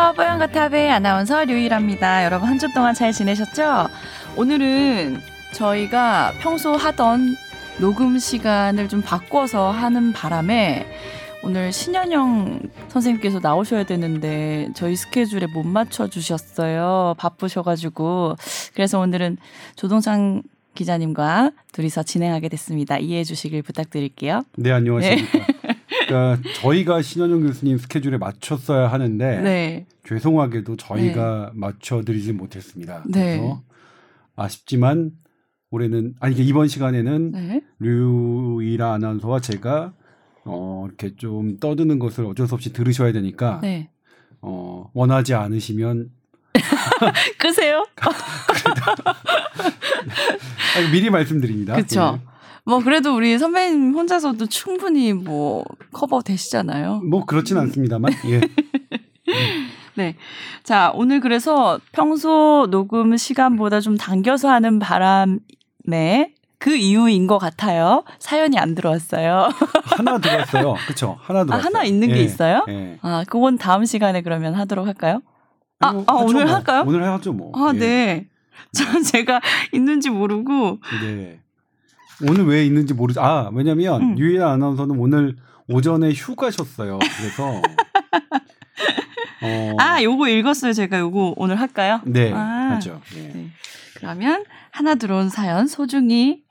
안녕하세요. 뽀얀거탑의 아나운서 류일합니다. 여러분 한 주 동안 잘 지내셨죠? 오늘은 저희가 평소 하던 녹음 시간을 좀 바꿔서 하는 바람에 오늘 신현영 선생님께서 나오셔야 되는데 저희 스케줄에 못 맞춰 주셨어요. 바쁘셔가지고 그래서 오늘은 조동창 기자님과 둘이서 진행하게 됐습니다. 이해해 주시길 부탁드릴게요. 네 안녕하십니까. 네. 그러니까 저희가 신현영 교수님 스케줄에 맞췄어야 하는데 네. 죄송하게도 저희가 네. 맞춰드리지 못했습니다. 네. 그래서 아쉽지만 올해는 아니 이번 시간에는 네. 류이라 아나운서와 제가 어 이렇게 좀 떠드는 것을 어쩔 수 없이 들으셔야 되니까 네. 어 원하지 않으시면 끄세요. 미리 말씀드립니다. 그렇죠. 예. 뭐 그래도 우리 선배님 혼자서도 충분히 뭐 커버 되시잖아요. 뭐 그렇진 않습니다만. 예. 네. 자, 오늘 그래서 평소 녹음 시간보다 좀 당겨서 하는 바람에 그 이유인 것 같아요. 사연이 안 들어왔어요. 하나 들어왔어요. 그렇죠. 하나 들어왔어요. 아, 하나 있는 예, 게 있어요? 예. 아, 그건 다음 시간에 그러면 하도록 할까요? 아, 뭐, 아 오늘 뭐. 할까요? 오늘 해야죠, 뭐. 아, 예. 네. 전 제가 있는지 모르고. 네. 오늘 왜 있는지 모르죠. 아, 왜냐면 음. 유희아 아나운서는 오늘 오전에 휴가셨어요. 그래서. 어... 아, 요거 읽었어요. 제가 요거 오늘 할까요? 네. 아, 하죠. 네. 네. 그러면 하나 들어온 사연 소중히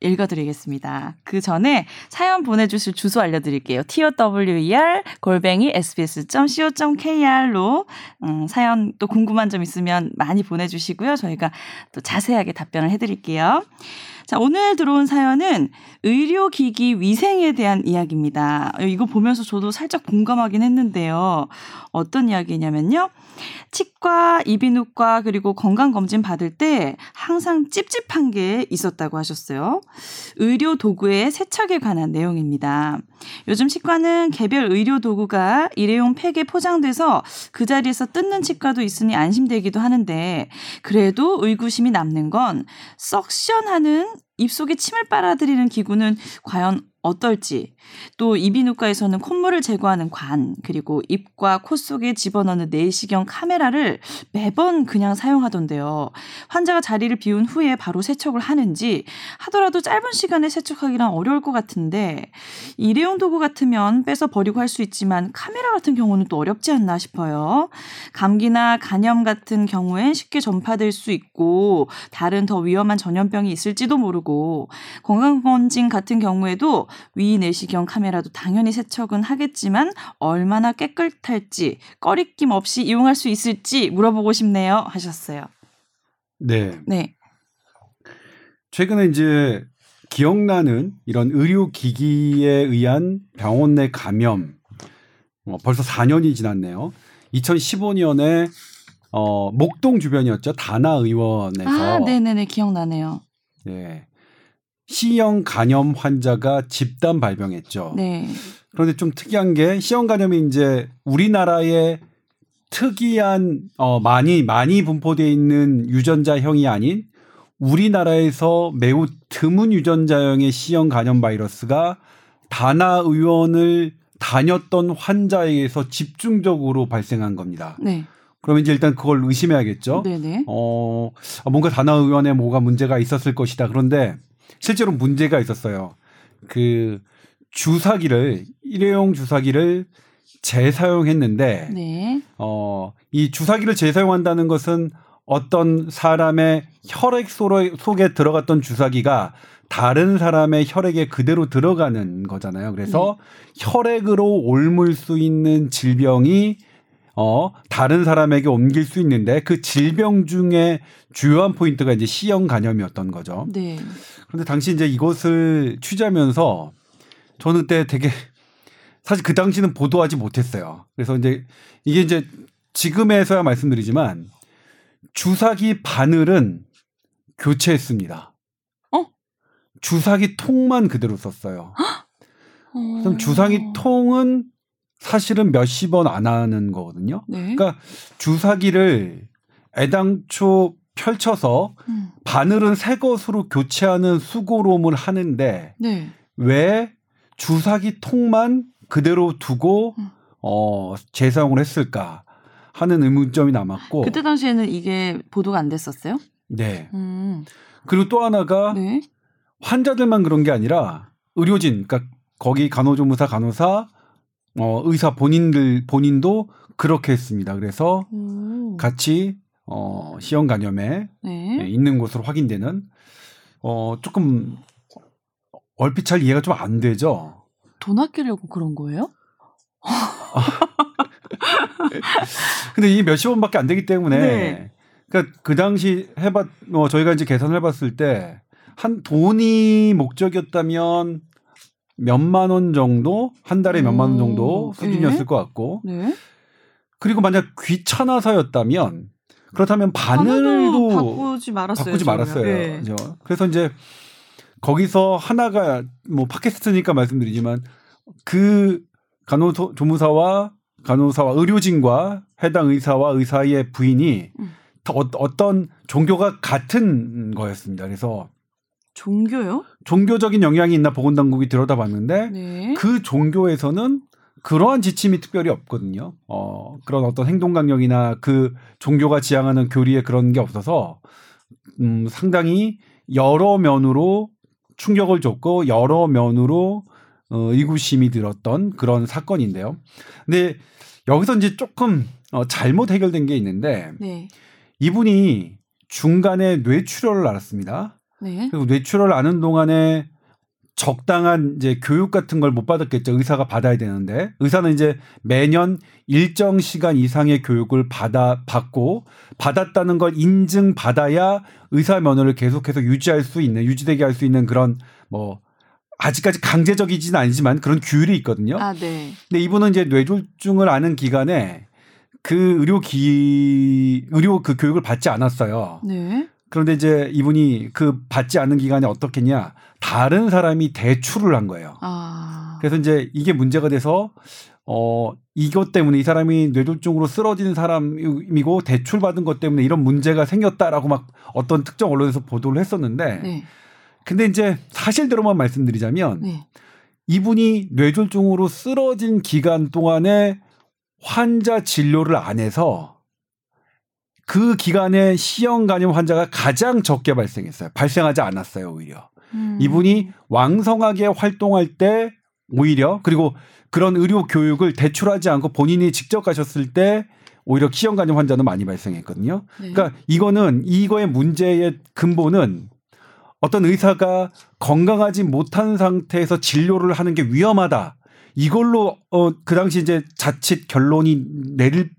읽어드리겠습니다. 그 전에 사연 보내주실 주소 알려드릴게요. tower 골뱅이 sbs.co.kr로 음, 사연 또 궁금한 점 있으면 많이 보내주시고요. 저희가 또 자세하게 답변을 해드릴게요. 자, 오늘 들어온 사연은 의료기기 위생에 대한 이야기입니다. 이거 보면서 저도 살짝 공감하긴 했는데요. 어떤 이야기냐면요. 치과, 이비인후과 그리고 건강검진 받을 때 항상 찝찝한 게 있었다고 하셨어요. 의료 도구의 세척에 관한 내용입니다. 요즘 치과는 개별 의료 도구가 일회용 팩에 포장돼서 그 자리에서 뜯는 치과도 있으니 안심되기도 하는데 그래도 의구심이 남는 건 석션하는 입속에 침을 빨아들이는 기구는 과연 어떨지, 또 이비인후과에서는 콧물을 제거하는 관, 그리고 입과 코 속에 집어넣는 내시경 카메라를 매번 그냥 사용하던데요. 환자가 자리를 비운 후에 바로 세척을 하는지 하더라도 짧은 시간에 세척하기란 어려울 것 같은데 일회용 도구 같으면 빼서 버리고 할 수 있지만 카메라 같은 경우는 또 어렵지 않나 싶어요. 감기나 간염 같은 경우엔 쉽게 전파될 수 있고 다른 더 위험한 전염병이 있을지도 모르고 건강검진 같은 경우에도 위 내시경 카메라도 당연히 세척은 하겠지만 얼마나 깨끗할지 꺼리낌 없이 이용할 수 있을지 물어보고 싶네요 하셨어요. 네. 네. 최근에 이제 기억나는 이런 의료 기기에 의한 병원 내 감염 어, 벌써 4년이 지났네요. 2015년에 어, 목동 주변이었죠. 다나 의원에서 아, 네네네 기억나네요. 네. C형 간염 환자가 집단 발병했죠. 네. 그런데 좀 특이한 게 C형 간염이 이제 우리나라에 특이한 어 많이 많이 분포되어 있는 유전자형이 아닌 우리나라에서 매우 드문 유전자형의 C형 간염 바이러스가 다나 의원을 다녔던 환자에게서 집중적으로 발생한 겁니다. 네. 그러면 이제 일단 그걸 의심해야겠죠. 네네. 어, 뭔가 다나 의원에 뭐가 문제가 있었을 것이다. 그런데 실제로 문제가 있었어요. 그 주사기를 일회용 주사기를 재사용했는데 네. 어 이 주사기를 재사용한다는 것은 어떤 사람의 혈액 속에 들어갔던 주사기가 다른 사람의 혈액에 그대로 들어가는 거잖아요. 그래서 네. 혈액으로 옮을 수 있는 질병이 어, 다른 사람에게 옮길 수 있는데 그 질병 중에 주요한 포인트가 이제 C형 간염이었던 거죠. 네. 그런데 당시 이제 이것을 취재하면서 저는 그때 되게 사실 그 당시는 보도하지 못했어요. 그래서 이제 이게 이제 지금에서야 말씀드리지만 주사기 바늘은 교체했습니다. 어? 주사기 통만 그대로 썼어요. 그럼 주사기 통은 사실은 몇십 원 안 하는 거거든요. 네. 그러니까 주사기를 애당초 펼쳐서 음. 바늘은 새 것으로 교체하는 수고로움을 하는데 네. 왜 주사기 통만 그대로 두고 음. 어 재사용을 했을까? 하는 의문점이 남았고 그때 당시에는 이게 보도가 안 됐었어요? 네. 음. 그리고 또 하나가 네. 환자들만 그런 게 아니라 의료진, 그러니까 거기 간호조무사, 간호사, 어, 의사 본인들 본인도 그렇게 했습니다. 그래서 오. 같이 어, 시형 간염에 네. 네, 있는 것으로 확인되는 어, 조금 얼핏 잘 이해가 좀 안 되죠. 돈 아끼려고 그런 거예요? 근데 이 몇십 원밖에 안 되기 때문에 네. 그러니까 그 당시 해봤 뭐 저희가 이제 계산을 해봤을 때 한 돈이 목적이었다면 몇만 원 정도 한 달에 몇만 원 정도 수준이었을 네. 것 같고 네. 그리고 만약 귀찮아서였다면 그렇다면 바늘도 바꾸지 말았어요. 바꾸지 말았어요. 네. 그죠? 그래서 이제 거기서 하나가 뭐 팟캐스트니까 말씀드리지만 그 간호조무사와 간호사와 의료진과 해당 의사와 의사의 부인이 음. 어, 떤 종교가 같은 거였습니다. 그래서 종교요? 종교적인 영향이 있나 보건당국이 들여다봤는데 네. 그 종교에서는 그러한 지침이 특별히 없거든요. 어, 그런 어떤 행동 강령이나 그 종교가 지향하는 교리에 그런 게 없어서 음, 상당히 여러 면으로 충격을 줬고 여러 면으로 어, 의구심이 들었던 그런 사건인데요. 근데 여기서 이제 조금 어, 잘못 해결된 게 있는데 네. 이분이 중간에 뇌출혈을 앓았습니다. 네. 그리고 뇌출혈을 앓는 동안에 적당한 이제 교육 같은 걸 못 받았겠죠. 의사가 받아야 되는데 의사는 이제 매년 일정 시간 이상의 교육을 받아 받고 받았다는 걸 인증 받아야 의사 면허를 계속해서 유지할 수 있는 유지되게 할 수 있는 그런 뭐 아직까지 강제적이지는 아니지만 그런 규율이 있거든요. 아, 네. 근데 이분은 이제 뇌졸중을 아는 기간에 그 의료 기 의료 그 교육을 받지 않았어요. 네. 그런데 이제 이분이 그 받지 않은 기간에 어떻겠냐 다른 사람이 대출을 한 거예요. 아. 그래서 이제 이게 문제가 돼서 어 이것 때문에 이 사람이 뇌졸중으로 쓰러진 사람이고 대출 받은 것 때문에 이런 문제가 생겼다라고 막 어떤 특정 언론에서 보도를 했었는데 네. 근데 이제 사실대로만 말씀드리자면 네. 이분이 뇌졸중으로 쓰러진 기간 동안에 환자 진료를 안 해서 그 기간에 시형 간염 환자가 가장 적게 발생했어요. 발생하지 않았어요, 오히려. 음. 이분이 왕성하게 활동할 때 오히려 그리고 그런 의료 교육을 대출하지 않고 본인이 직접 가셨을 때 오히려 시형 간염 환자는 많이 발생했거든요. 네. 그러니까 이거는 이거의 문제의 근본은 어떤 의사가 건강하지 못한 상태에서 진료를 하는 게 위험하다. 이걸로 어 그 당시 이제 자칫 결론이 내릴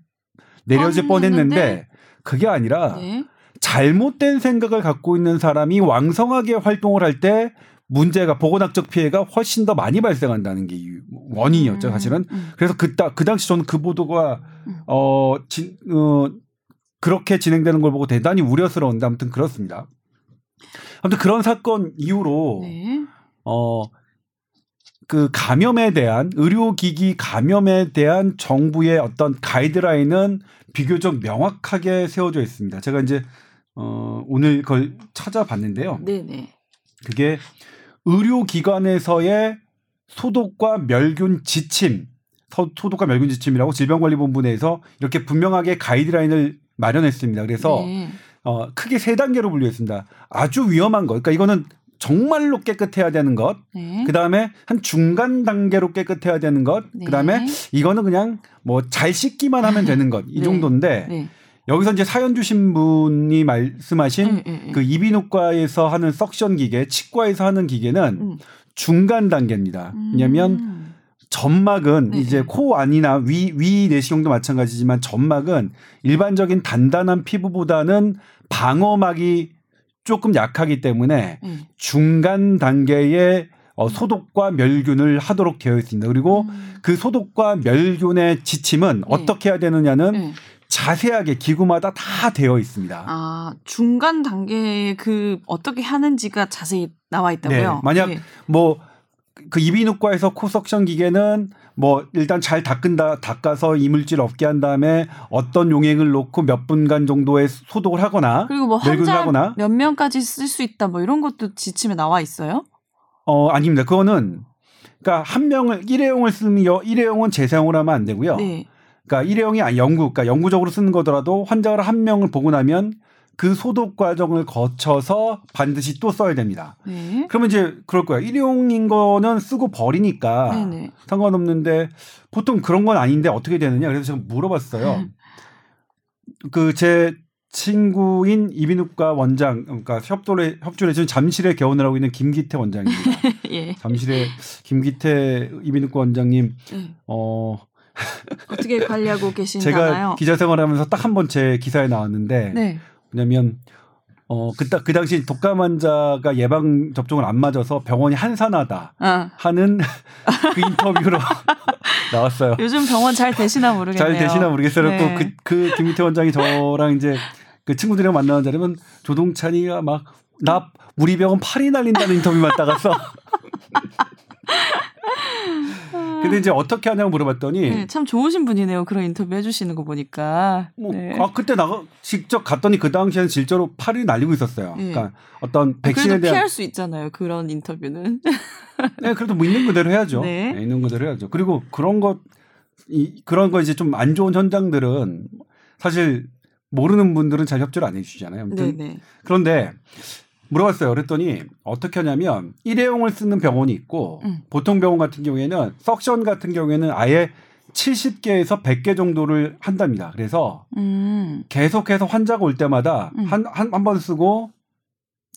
내려질 뻔했는데 그게 아니라 네. 잘못된 생각을 갖고 있는 사람이 왕성하게 활동을 할 때 문제가 보건학적 피해가 훨씬 더 많이 발생한다는 게 원인이었죠, 음, 사실은. 음. 그래서 그그 그 당시 저는 그 보도가 음. 어, 진, 어 그렇게 진행되는 걸 보고 대단히 우려스러운데 아무튼 그렇습니다. 아무튼 그런 사건 이후로 네. 어. 그 감염에 대한 의료기기 감염에 대한 정부의 어떤 가이드라인은 비교적 명확하게 세워져 있습니다. 제가 이제 어 오늘 그걸 찾아봤는데요. 네네. 그게 의료기관에서의 소독과 멸균 지침, 소독과 멸균 지침이라고 질병관리본부 내에서 이렇게 분명하게 가이드라인을 마련했습니다. 그래서 네. 어, 크게 세 단계로 분류했습니다. 아주 위험한 것. 그러니까 이거는 정말로 깨끗해야 되는 것. 네. 그 다음에 한 중간 단계로 깨끗해야 되는 것. 네. 그 다음에 이거는 그냥 뭐 잘 씻기만 하면 되는 것. 이 네. 정도인데 네. 여기서 이제 사연 주신 분이 말씀하신 음, 음, 음. 그 이비인후과에서 하는 석션 기계, 치과에서 하는 기계는 음. 중간 단계입니다. 왜냐하면 음. 점막은 네. 이제 코 안이나 위, 위 내시경도 마찬가지지만 점막은 일반적인 단단한 피부보다는 방어막이 조금 약하기 때문에 음. 중간 단계의 어, 소독과 멸균을 하도록 되어 있습니다. 그리고 음. 그 소독과 멸균의 지침은 네. 어떻게 해야 되느냐는 네. 자세하게 기구마다 다 되어 있습니다. 아, 중간 단계에 그 어떻게 하는지가 자세히 나와 있다고요? 네. 만약 네. 뭐 그 이비인후과에서 코 석션 기계는 뭐 일단 잘 닦은다 닦아서 이물질 없게 한 다음에 어떤 용액을 놓고 몇 분간 정도의 소독을 하거나 그리고 뭐 환자 하거나 몇 명까지 쓸 수 있다 뭐 이런 것도 지침에 나와 있어요? 어 아닙니다. 그거는 그러니까 한 명을 일회용을 쓰면 일회용은 재사용을 하면 안 되고요. 네. 그러니까 일회용이 아니 영구, 그러니까 영구적으로 쓰는 거더라도 환자를 한 명을 보고 나면 그 소독 과정을 거쳐서 반드시 또 써야 됩니다. 네. 그러면 이제 그럴 거야. 일회용인 거는 쓰고 버리니까 네네. 상관없는데 보통 그런 건 아닌데 어떻게 되느냐. 그래서 제가 물어봤어요. 그제 친구인 이비인후과 원장, 그러니까 협조를 협조를 해준 잠실에 개원을 하고 있는 김기태 원장입니다. 예. 잠실에 김기태 이비인후과 원장님, 네. 어. 어떻게 관리하고 계신가요? 제가 기자 생활하면서 딱 한 번 제 기사에 나왔는데 네. 왜냐면 어, 그, 그 당시 독감 환자가 예방 접종을 안 맞아서 병원이 한산하다 어. 하는 그 인터뷰로 나왔어요. 요즘 병원 잘 되시나 모르겠네요. 잘 되시나 모르겠어요. 네. 그, 그 김희태 원장이 저랑 이제 그 친구들이랑 만나는 자리면 조동찬이가 막 나 우리 병원 팔이 날린다는 인터뷰만 따가서 근데 이제 어떻게 하냐고 물어봤더니 네, 참 좋으신 분이네요. 그런 인터뷰 해주시는 거 보니까. 뭐, 네. 아 그때 나가 직접 갔더니 그 당시에는 실제로 팔이 날리고 있었어요. 네. 그러니까 어떤 아, 백신에 아, 대한 피할 수 있잖아요. 그런 인터뷰는. 네, 그래도 뭐 있는 그대로 해야죠. 네. 네, 있는 그대로 해야죠. 그리고 그런 것 이, 그런 거 이제 좀 안 좋은 현장들은 사실 모르는 분들은 잘 협조를 안 해주시잖아요. 아무튼 네네. 그런데 물어봤어요. 그랬더니 어떻게 하냐면 일회용을 쓰는 병원이 있고 음. 보통 병원 같은 경우에는 석션 같은 경우에는 아예 70개에서 100개 정도를 한답니다. 그래서 음. 계속해서 환자가 올 때마다 음. 한한 한번 쓰고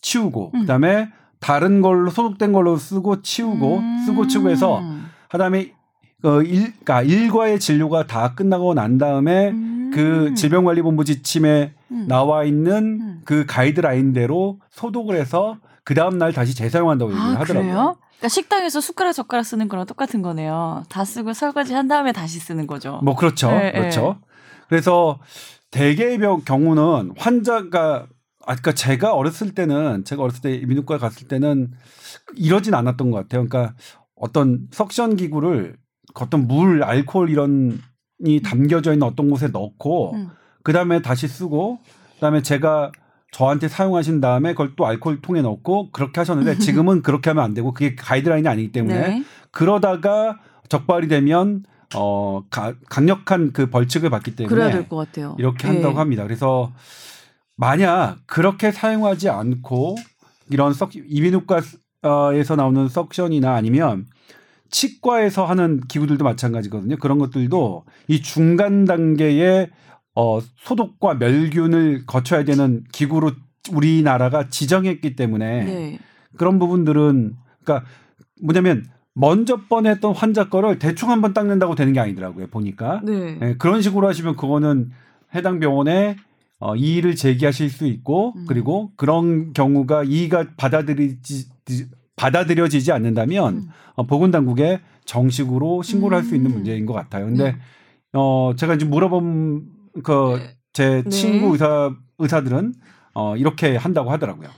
치우고 음. 그다음에 다른 걸로 소독된 걸로 쓰고 치우고 음. 쓰고 치우고 해서 그다음에 그 일, 그러니까 일과의 진료가 다 끝나고 난 다음에 그 음. 질병관리본부 지침에 음. 나와 있는 음. 그 가이드라인대로 소독을 해서 그 다음 날 다시 재사용한다고 얘기를 아, 하더라고요. 그래요? 그러니까 식당에서 숟가락 젓가락 쓰는 거랑 똑같은 거네요. 다 쓰고 설거지 한 다음에 다시 쓰는 거죠. 뭐 그렇죠, 네, 그렇죠. 네. 그래서 대개의 경우는 환자가 아까 제가 어렸을 때는 제가 어렸을 때 민우과 갔을 때는 이러진 않았던 것 같아요. 그러니까 어떤 석션 기구를 어떤 물, 알코올 이런 이 담겨져 있는 어떤 곳에 넣고 음. 그 다음에 다시 쓰고 그 다음에 제가 저한테 사용하신 다음에 그걸 또 알코올 통에 넣고 그렇게 하셨는데 지금은 그렇게 하면 안 되고 그게 가이드라인이 아니기 때문에 네. 그러다가 적발이 되면 어 가, 강력한 그 벌칙을 받기 때문에 그래야 될 것 같아요. 이렇게 한다고 네. 합니다. 그래서 만약 그렇게 사용하지 않고 이런 석 이비인후과에서 나오는 석션이나 아니면 치과에서 하는 기구들도 마찬가지거든요. 그런 것들도 이 중간 단계의 어, 소독과 멸균을 거쳐야 되는 기구로 우리나라가 지정했기 때문에 네. 그런 부분들은 그러니까 뭐냐면 먼저 뻔했던 환자 거를 대충 한번 닦는다고 되는 게 아니더라고요. 보니까 네. 네, 그런 식으로 하시면 그거는 해당 병원에 어, 이의를 제기하실 수 있고 음. 그리고 그런 경우가 이의가 받아들이지 받아들여지지 않는다면 음. 어, 보건당국에 정식으로 신고를 할 수 있는 음. 문제인 것 같아요. 근데 네. 어 제가 이제 물어본 그제 네. 친구 의사 의사들은 어 이렇게 한다고 하더라고요.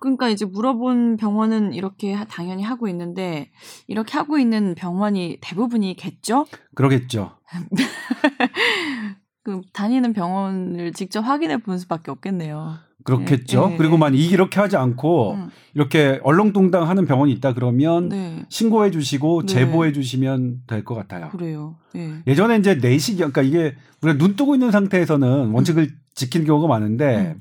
그러니까 이제 물어본 병원은 이렇게 당연히 하고 있는데 이렇게 하고 있는 병원이 대부분이겠죠? 그러겠죠. 그 다니는 병원을 직접 확인해 본 수밖에 없겠네요. 그렇겠죠. 네, 그리고 만 이렇게 하지 않고 음. 이렇게 얼렁뚱땅 하는 병원이 있다 그러면 네. 신고해 주시고 네. 제보해 주시면 될 것 같아요. 그래요. 네. 예전에 이제 내시경 그러니까 이게 우리가 눈 뜨고 있는 상태에서는 원칙을 음. 지키는 경우가 많은데 음.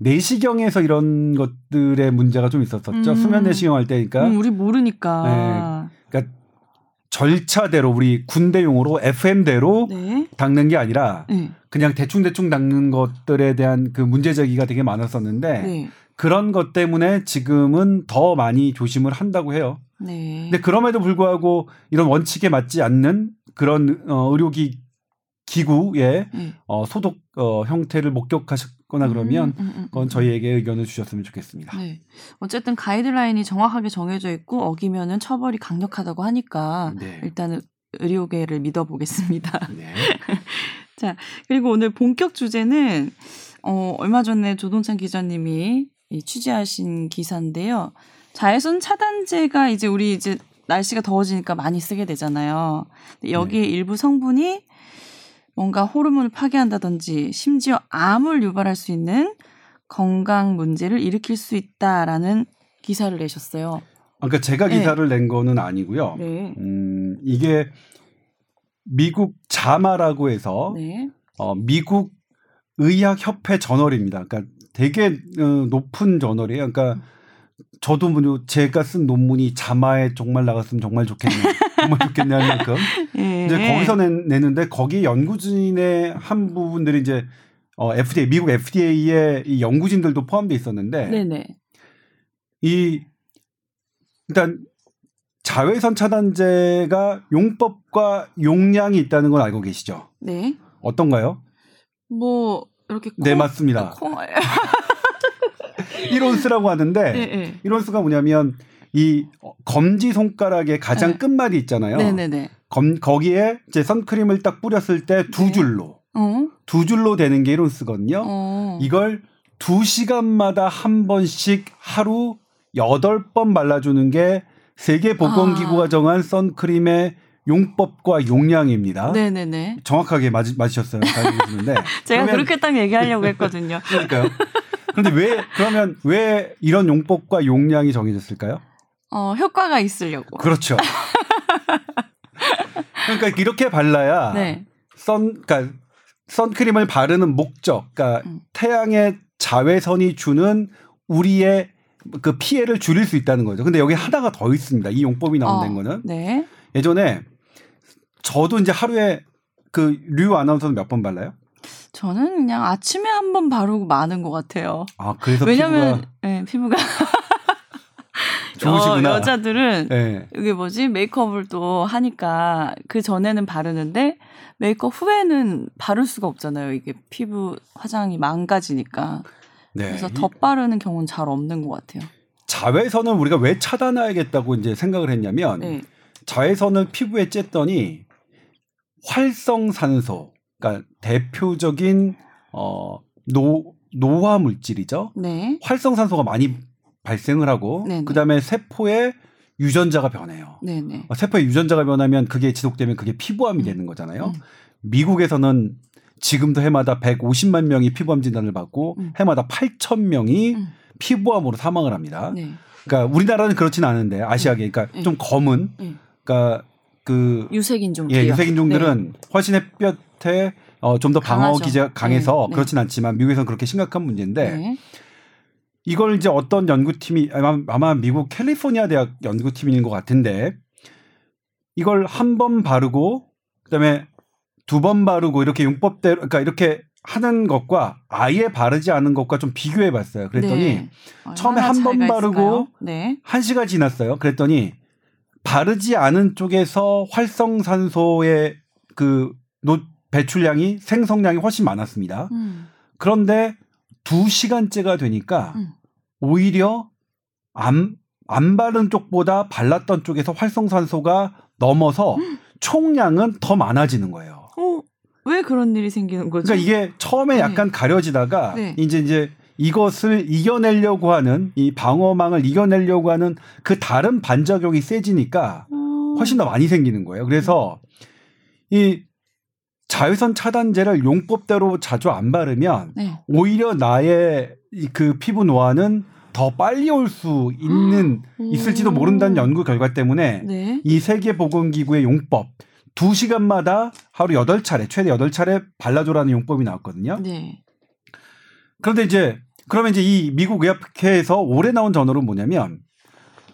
내시경에서 이런 것들의 문제가 좀 있었었죠. 음. 수면 내시경 할 때니까. 음, 우리 모르니까. 네. 그러니까 절차대로 우리 군대용으로 FM대로 네. 닦는 게 아니라 네. 그냥 대충대충 닦는 것들에 대한 그 문제 제기가 되게 많았었는데 네. 그런 것 때문에 지금은 더 많이 조심을 한다고 해요. 네. 근데 그럼에도 불구하고 이런 원칙에 맞지 않는 그런 어 의료기 기구의 네. 어 소독 어 형태를 목격하셨거나 음, 그러면 음, 음, 음, 그건 저희에게 의견을 주셨으면 좋겠습니다. 네. 어쨌든 가이드라인이 정확하게 정해져 있고 어기면은 처벌이 강력하다고 하니까 네. 일단은 의료계를 믿어보겠습니다. 네. 자, 그리고 오늘 본격 주제는 어, 얼마 전에 조동찬 기자님이 이 취재하신 기사인데요. 자외선 차단제가 이제 우리 이제 날씨가 더워지니까 많이 쓰게 되잖아요. 여기에 네. 일부 성분이 뭔가 호르몬을 파괴한다든지 심지어 암을 유발할 수 있는 건강 문제를 일으킬 수 있다라는 기사를 내셨어요. 그러니까 제가 네. 기사를 네. 낸 거는 아니고요. 네. 음, 이게 미국 자마라고 해서 네. 어, 미국 의학협회 저널입니다. 그러니까 되게 어, 높은 저널이에요. 그러니까 저도 뭐 제가 쓴 논문이 자마에 정말 나갔으면 정말 좋겠네. 정말 좋겠네 할 만큼. 예. 이제 거기서 내, 내는데 거기 연구진의 한 부분들이 이제 어 FDA 미국 FDA의 이 연구진들도 포함돼 있었는데 네네. 이 일단 자외선 차단제가 용법과 용량이 있다는 건 알고 계시죠? 네. 어떤가요? 뭐 이렇게 콩, 네 맞습니다. 콩... 1온스라고 하는데 네, 네. 1온스가 뭐냐면 이 검지 손가락의 가장 네. 끝말이 있잖아요. 네네네. 검, 거기에 이제 선크림을 딱 뿌렸을 때두 네. 줄로 어? 두 줄로 되는 게 1온스거든요. 어. 이걸 두 시간마다 한 번씩 하루 여덟 번 발라주는 게 세계 보건기구가 아. 정한 선크림의 용법과 용량입니다. 네네네. 정확하게 맞, 맞으셨어요. 잘해주는데 제가 그렇게 딱 얘기하려고 했거든요. 그러니까요. 그런데 왜 그러면 왜 이런 용법과 용량이 정해졌을까요? 어 효과가 있으려고. 그렇죠. 그러니까 이렇게 발라야 네. 선 그러니까 선크림을 바르는 목적, 그러니까 음. 태양의 자외선이 주는 우리의 그 피해를 줄일 수 있다는 거죠. 근데 여기 하나가 더 있습니다. 이 용법이 나온다는 어, 거는. 네. 예전에 저도 이제 하루에 그 류 아나운서는 몇 번 발라요? 저는 그냥 아침에 한 번 바르고 마는 것 같아요. 아 그래서 왜냐면 피부가, 네, 피부가 좋으시구나. 어, 여자들은 네. 이게 뭐지 메이크업을 또 하니까 그 전에는 바르는데 메이크업 후에는 바를 수가 없잖아요. 이게 피부 화장이 망가지니까. 네. 그래서 덧바르는 경우는 잘 없는 것 같아요. 자외선을 우리가 왜 차단해야겠다고 이제 생각을 했냐면 네. 자외선을 피부에 쬐더니 활성산소, 그러니까 대표적인 어, 노 노화 물질이죠. 네. 활성산소가 많이 발생을 하고 네네. 그다음에 세포에 유전자가 변해요. 네네. 어, 세포의 유전자가 변하면 그게 지속되면 그게 피부암이 음. 되는 거잖아요. 음. 미국에서는 지금도 해마다 150만 명이 피부암 진단을 받고 음. 해마다 8천 명이 음. 피부암으로 사망을 합니다. 네. 그러니까 우리나라는 그렇지는 않은데 아시아계 그러니까 네. 좀 검은 네. 그러니까 그 유색인종 예, 유색인종들은 네. 훨씬 햇볕에 어, 좀 더 방어 기제가 강해서 네. 그렇진 않지만 미국에서는 그렇게 심각한 문제인데 네. 이걸 이제 어떤 연구팀이 아마, 아마 미국 캘리포니아 대학 연구팀인 것 같은데 이걸 한 번 바르고 그다음에 두 번 바르고 이렇게 용법대로 그러니까 이렇게 하는 것과 아예 바르지 않은 것과 좀 비교해 봤어요. 그랬더니 네. 처음에 한 번 바르고 네. 한 시간 지났어요. 그랬더니 바르지 않은 쪽에서 활성산소의 그 노, 배출량이 생성량이 훨씬 많았습니다. 음. 그런데 두 시간째가 되니까 음. 오히려 안, 안 바른 쪽보다 발랐던 쪽에서 활성산소가 넘어서 음. 총량은 더 많아지는 거예요. 어, 왜 그런 일이 생기는 거죠? 그러니까 이게 처음에 네. 약간 가려지다가 네. 이제 이제 이것을 이겨내려고 하는 이 방어망을 이겨내려고 하는 그 다른 반작용이 세지니까 음. 훨씬 더 많이 생기는 거예요. 그래서 이 자외선 차단제를 용법대로 자주 안 바르면 네. 오히려 나의 그 피부 노화는 더 빨리 올 수 있는 있을지도 모른다는 연구 결과 때문에 네. 이 세계 보건 기구의 용법 2시간마다 하루 8차례 최대 8차례 발라줘라는 용법이 나왔거든요. 네. 그런데 이제 그러면 이제 이 미국 의학회에서 올해 나온 전어는 뭐냐면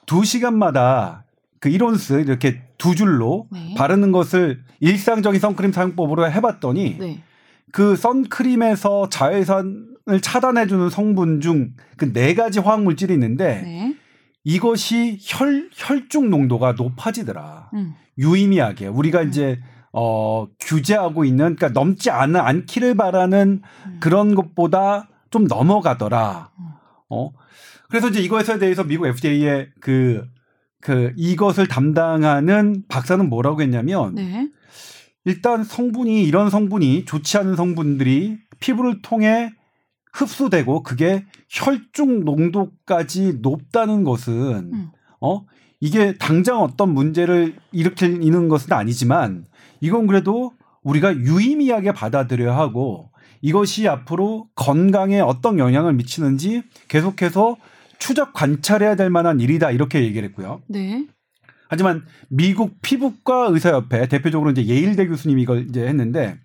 2시간마다 그 1온스 이렇게 두 줄로 네. 바르는 것을 일상적인 선크림 사용법으로 해봤더니 네. 그 선크림에서 자외선을 차단해주는 성분 중 그 네 가지 화학 물질이 있는데 네. 이것이 혈 혈중 농도가 높아지더라. 음. 유의미하게 우리가 음. 이제 어 규제하고 있는 그러니까 넘지 않은 않기를 바라는 음. 그런 것보다 좀 넘어가더라. 음. 어 그래서 이제 이것에 대해서 미국 FDA의 그그 이것을 담당하는 박사는 뭐라고 했냐면 네. 일단 성분이 이런 성분이 좋지 않은 성분들이 피부를 통해 흡수되고 그게 혈중 농도까지 높다는 것은 음. 어 이게 당장 어떤 문제를 일으키는 것은 아니지만 이건 그래도 우리가 유의미하게 받아들여야 하고 이것이 앞으로 건강에 어떤 영향을 미치는지 계속해서 추적 관찰해야 될 만한 일이다 이렇게 얘기를 했고요. 네. 하지만 미국 피부과 의사협회 대표적으로 이제 예일대 교수님이 이걸 이제 했는데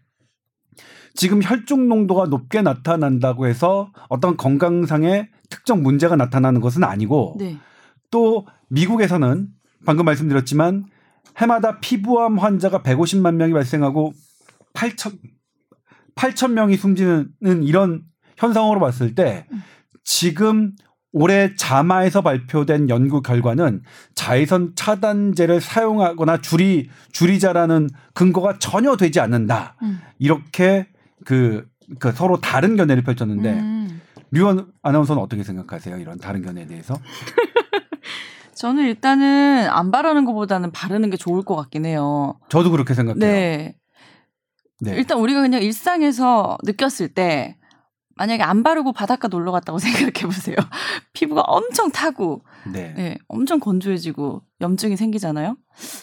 지금 혈중 농도가 높게 나타난다고 해서 어떤 건강상의 특정 문제가 나타나는 것은 아니고 네. 또 미국에서는 방금 말씀드렸지만 해마다 피부암 환자가 150만 명이 발생하고 8천 8천 명이 숨지는 이런 현상으로 봤을 때 지금 올해 자마에서 발표된 연구 결과는 자외선 차단제를 사용하거나 줄이 줄이자라는 근거가 전혀 되지 않는다. 음. 이렇게 그, 그 서로 다른 견해를 펼쳤는데 음. 류원 아나운서는 어떻게 생각하세요? 이런 다른 견해에 대해서? 저는 일단은 안 바르는 것보다는 바르는 게 좋을 것 같긴 해요. 저도 그렇게 생각해요. 네. 네. 일단 우리가 그냥 일상에서 느꼈을 때 만약에 안 바르고 바닷가 놀러 갔다고 생각해 보세요. 피부가 엄청 타고 네. 네. 엄청 건조해지고 염증이 생기잖아요.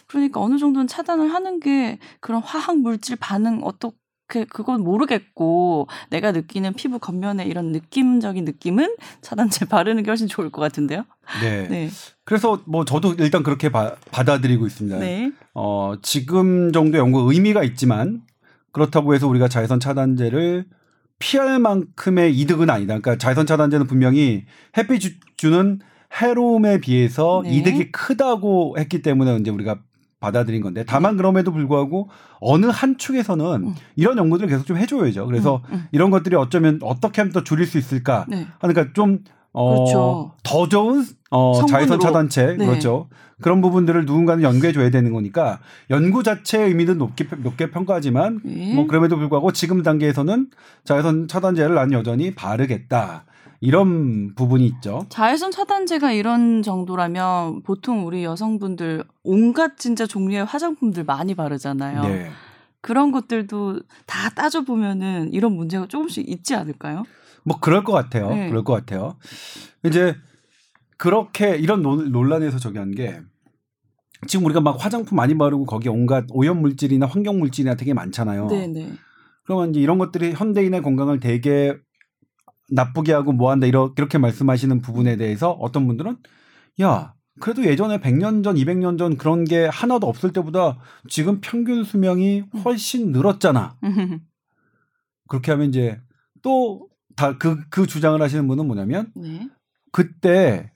그러니까 어느 정도는 차단을 하는 게 그런 화학 물질 반응 어떻 게 그건 모르겠고 내가 느끼는 피부 겉면의 이런 느낌적인 느낌은 차단제 바르는 게 훨씬 좋을 것 같은데요. 네. 네. 그래서 뭐 저도 일단 그렇게 바, 받아들이고 있습니다. 네. 어, 지금 정도 연구 의미가 있지만 그렇다고 해서 우리가 자외선 차단제를 피할 만큼의 이득은 아니다. 그러니까 자외선 차단제는 분명히 햇빛 주는 해로움에 비해서 네. 이득이 크다고 했기 때문에 이제 우리가 받아들인 건데 다만 네. 그럼에도 불구하고 어느 한 축에서는 음. 이런 연구들을 계속 좀 해줘야죠. 그래서 음, 음. 이런 것들이 어쩌면 어떻게 하면 더 줄일 수 있을까? 네. 그러니까 좀 어, 그렇죠. 더 좋은 어, 자외선 차단체 네. 그렇죠. 그런 부분들을 누군가는 연구해 줘야 되는 거니까 연구 자체의 의미는 높게 높게 평가하지만 네. 뭐 그럼에도 불구하고 지금 단계에서는 자외선 차단제를 난 여전히 바르겠다. 이런 부분이 있죠. 자외선 차단제가 이런 정도라면 보통 우리 여성분들 온갖 진짜 종류의 화장품들 많이 바르잖아요. 네. 그런 것들도 다 따져 보면은 이런 문제가 조금씩 있지 않을까요? 뭐 그럴 것 같아요. 네. 그럴 것 같아요. 이제 그렇게 이런 논란에서 저기 한게 지금 우리가 막 화장품 많이 바르고 거기에 온갖 오염 물질이나 환경 물질이나 되게 많잖아요. 네네. 그러면 이제 이런 것들이 현대인의 건강을 되게 나쁘게 하고 뭐 한다 이렇게 말씀하시는 부분에 대해서 어떤 분들은 야 그래도 예전에 100년 전, 200년 전 그런 게 하나도 없을 때보다 지금 평균 수명이 훨씬 늘었잖아. 그렇게 하면 이제 또 다 그그 주장을 하시는 분은 뭐냐면 네. 그때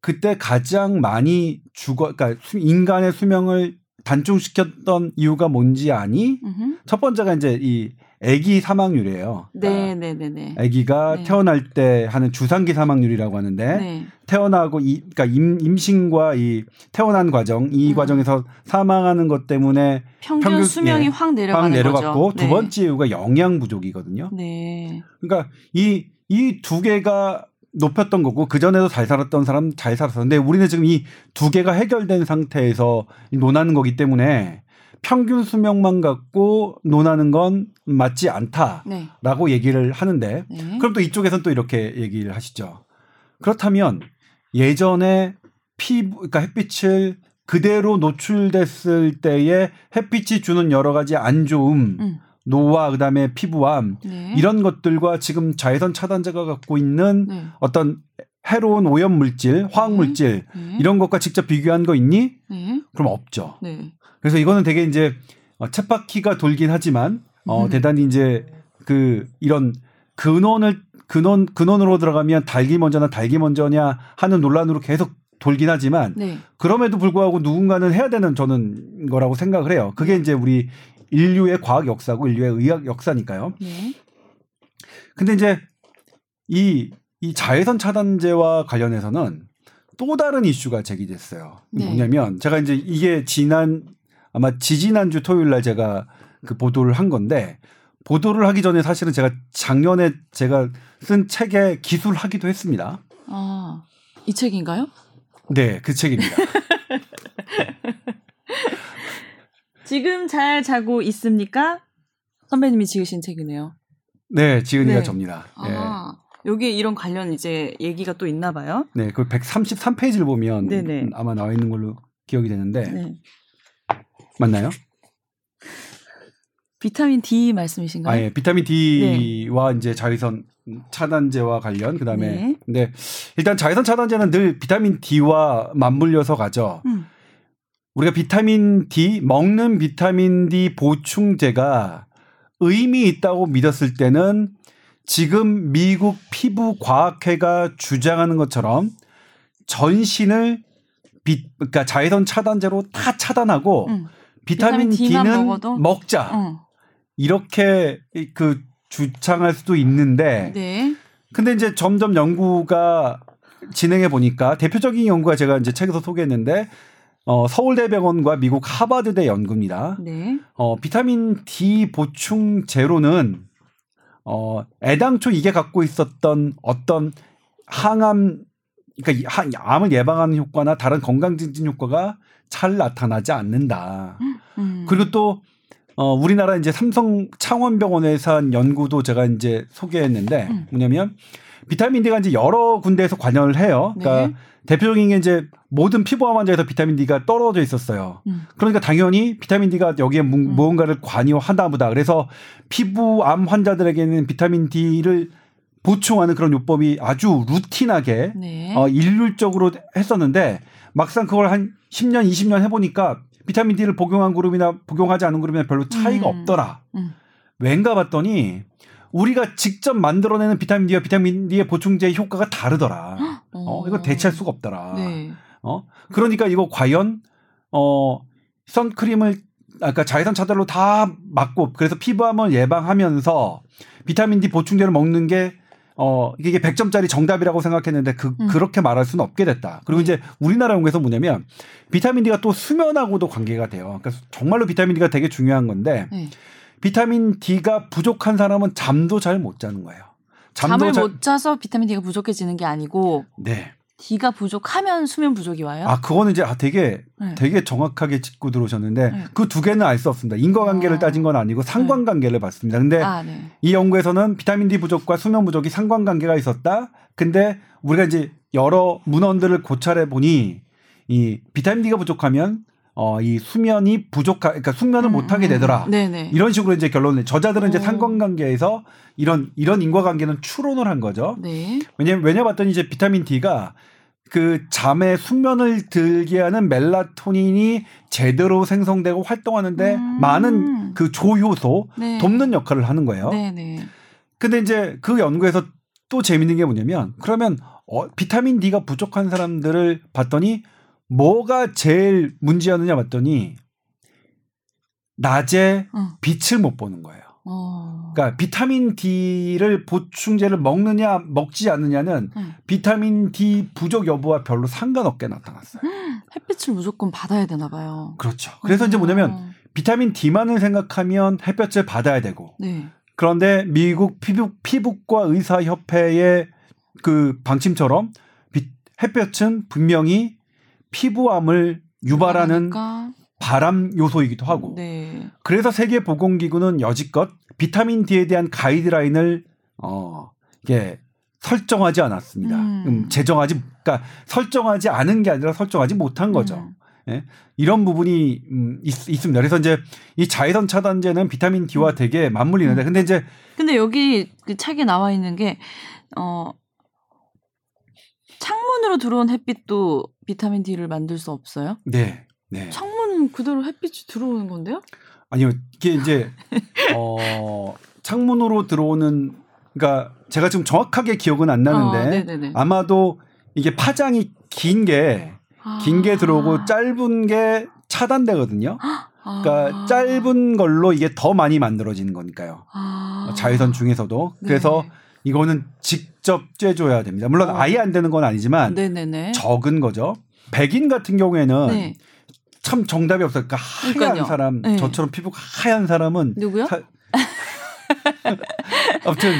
그때 가장 많이 죽어 그러니까 인간의 수명을 단축시켰던 이유가 뭔지 아니? 첫 번째가 이제 이 아기 사망률이에요. 네, 네, 네, 네. 아기가 네. 태어날 때 하는 주상기 사망률이라고 하는데 네. 태어나고 이 그러니까 임, 임신과 이 태어난 과정 이 음. 과정에서 사망하는 것 때문에 평균, 평균 수명이 예, 확 내려가는 확 내려갔고 거죠. 두 네. 번째 이유가 영양 부족이거든요. 네. 그러니까 이 이 두 개가 높였던 거고 그 전에도 잘 살았던 사람 잘 살았었는데 우리는 지금 이 두 개가 해결된 상태에서 논하는 거기 때문에 평균 수명만 갖고 논하는 건 맞지 않다라고 네. 얘기를 하는데 네. 그럼 또 이쪽에서는 또 이렇게 얘기를 하시죠. 그렇다면 예전에 피부 그러니까 햇빛을 그대로 노출됐을 때에 햇빛이 주는 여러 가지 안 좋음 음. 노화 그다음에 피부암 네. 이런 것들과 지금 자외선 차단제가 갖고 있는 네. 어떤 해로운 오염 물질, 화학 네. 물질 네. 이런 것과 직접 비교한 거 있니? 네. 그럼 없죠. 네. 그래서 이거는 되게 이제 어, 쳇바퀴가 돌긴 하지만 어 음. 대단히 이제 그 이런 근원을 근원 근원으로 들어가면 닭이 먼저나 닭이 먼저냐 하는 논란으로 계속 돌긴 하지만 네. 그럼에도 불구하고 누군가는 해야 되는 저는 거라고 생각을 해요. 그게 이제 우리 인류의 과학 역사고 인류의 의학 역사니까요. 네. 근데 이제 이, 이 자외선 차단제와 관련해서는 또 다른 이슈가 제기됐어요. 네. 뭐냐면 제가 이제 이게 지난 아마 지지난주 토요일 날 제가 그 보도를 한 건데 보도를 하기 전에 사실은 제가 작년에 제가 쓴 책에 기술하기도 했습니다. 아, 이 책인가요? 네, 그 책입니다. 지금 잘 자고 있습니까? 선배님이 지으신 책이네요. 네, 지은이가 네. 접니다. 네. 아, 여기에 이런 관련 이제 얘기가 또 있나 봐요. 네, 그 133페이지를 보면 네네. 아마 나와 있는 걸로 기억이 되는데 네. 맞나요? 비타민 D 말씀이신가요? 아, 예. 비타민 D와 네. 이제 자외선 차단제와 관련 그다음에 네. 근데 일단 자외선 차단제는 늘 비타민 D와 맞물려서 가죠. 음. 우리가 비타민 D 먹는 비타민 D 보충제가 의미 있다고 믿었을 때는 지금 미국 피부 과학회가 주장하는 것처럼 전신을 비, 그러니까 자외선 차단제로 다 차단하고 음. 비타민, 비타민 D는 먹어도? 먹자. 어. 이렇게 그 주창할 수도 있는데 네. 근데 이제 점점 연구가 진행해 보니까 대표적인 연구가 제가 이제 책에서 소개했는데 어, 서울대병원과 미국 하버드대 연구입니다. 네. 어, 비타민 D 보충 제로는 어, 애당초 이게 갖고 있었던 어떤 항암 그러니까 암을 예방하는 효과나 다른 건강 증진 효과가 잘 나타나지 않는다. 음. 그리고 또 어, 우리나라 이제 삼성 창원병원에서 한 연구도 제가 이제 소개했는데 음. 뭐냐면 비타민 D가 이제 여러 군데에서 관여를 해요. 그러니까 네. 대표적인 게 이제 모든 피부암 환자에서 비타민 D가 떨어져 있었어요. 음. 그러니까 당연히 비타민 D가 여기에 음. 무언가를 관여하다 보다. 그래서 피부암 환자들에게는 비타민 D를 보충하는 그런 요법이 아주 루틴하게 네. 어, 일률적으로 했었는데 막상 그걸 한 10년, 20년 해보니까 비타민 D를 복용한 그룹이나 복용하지 않은 그룹이나 별로 차이가 음. 없더라. 음. 왠가 봤더니 우리가 직접 만들어내는 비타민 D와 비타민 D의 보충제 효과가 다르더라. 어, 이거 대체할 수가 없더라. 네. 어, 그러니까 이거 과연 어 선크림을 아까 자외선 차단로 다 막고 그래서 피부암을 예방하면서 비타민 D 보충제를 먹는 게 어, 이게 100점짜리 정답이라고 생각했는데 그, 음. 그렇게 말할 수는 없게 됐다. 그리고 네. 이제 우리나라 연구에서 뭐냐면 비타민 D가 또 수면하고도 관계가 돼요. 그러니까 정말로 비타민 D가 되게 중요한 건데 네. 비타민 D가 부족한 사람은 잠도 잘 못 자는 거예요. 잠을 자... 못 자서 비타민 D가 부족해지는 게 아니고 네. D가 부족하면 수면 부족이 와요? 아, 그거는 이제 아, 되게 네. 되게 정확하게 짚고 들어오셨는데 네. 그두 개는 알 수 없습니다. 인과관계를 아. 따진 건 아니고 상관관계를 네. 봤습니다. 근데 아, 네. 이 연구에서는 비타민 D 부족과 수면 부족이 상관관계가 있었다. 근데 우리가 이제 여러 문헌들을 고찰해 보니 이 비타민 D가 부족하면 어, 이 수면이 부족하, 그러니까 숙면을 음, 못하게 음. 되더라. 네네. 이런 식으로 이제 결론을 저자들은 오. 이제 상관관계에서 이런 이런 인과관계는 추론을 한 거죠. 네. 왜냐 왜냐 봤더니 이제 비타민 D가 그 잠에 숙면을 들게 하는 멜라토닌이 제대로 생성되고 활동하는데 음. 많은 그 조효소 네. 돕는 역할을 하는 거예요. 네네. 근데 이제 그 연구에서 또 재밌는 게 뭐냐면 그러면 어, 비타민 D가 부족한 사람들을 봤더니 뭐가 제일 문제였느냐 봤더니 낮에 어. 빛을 못 보는 거예요. 어. 그러니까 비타민 D를 보충제를 먹느냐 먹지 않느냐는 음. 비타민 D 부족 여부와 별로 상관없게 나타났어요. 햇빛을 무조건 받아야 되나 봐요. 그렇죠. 그래서 음. 이제 뭐냐면 어. 비타민 D만을 생각하면 햇볕을 받아야 되고 네. 그런데 미국 피부 피부과 의사 협회의 그 방침처럼 햇볕은 분명히 피부암을 유발하는 그러니까. 바람 요소이기도 하고. 네. 그래서 세계 보건기구는 여지껏 비타민 D에 대한 가이드라인을 어 이게 설정하지 않았습니다. 음. 음, 제정하지 그러니까 설정하지 않은 게 아니라 설정하지 못한 거죠. 음. 예? 이런 부분이 음, 있, 습니다 그래서 이제 이 자외선 차단제는 비타민 D와 음. 되게 맞물리는데 음. 근데 이제 근데 여기 그 책에 나와 있는 게 어 창문으로 들어온 햇빛도 비타민 D를 만들 수 없어요? 네. 네. 창문은 그대로 햇빛이 들어오는 건데요? 아니요. 이게 이제 어 창문으로 들어오는 그러니까 제가 지금 정확하게 기억은 안 나는데 어, 아마도 이게 파장이 긴 게 긴게 아. 들어오고 짧은 게 차단되거든요. 그러니까 아. 짧은 걸로 이게 더 많이 만들어지는 거니까요. 아. 자외선 중에서도. 그래서 네. 이거는 직접 쬐줘야 됩니다. 물론 어. 아예 안 되는 건 아니지만 네네네. 적은 거죠. 백인 같은 경우에는 네. 참 정답이 없어요. 그러니까 하얀 그러니까요. 사람, 네. 저처럼 피부가 하얀 사람은 누구요? 사... 아무튼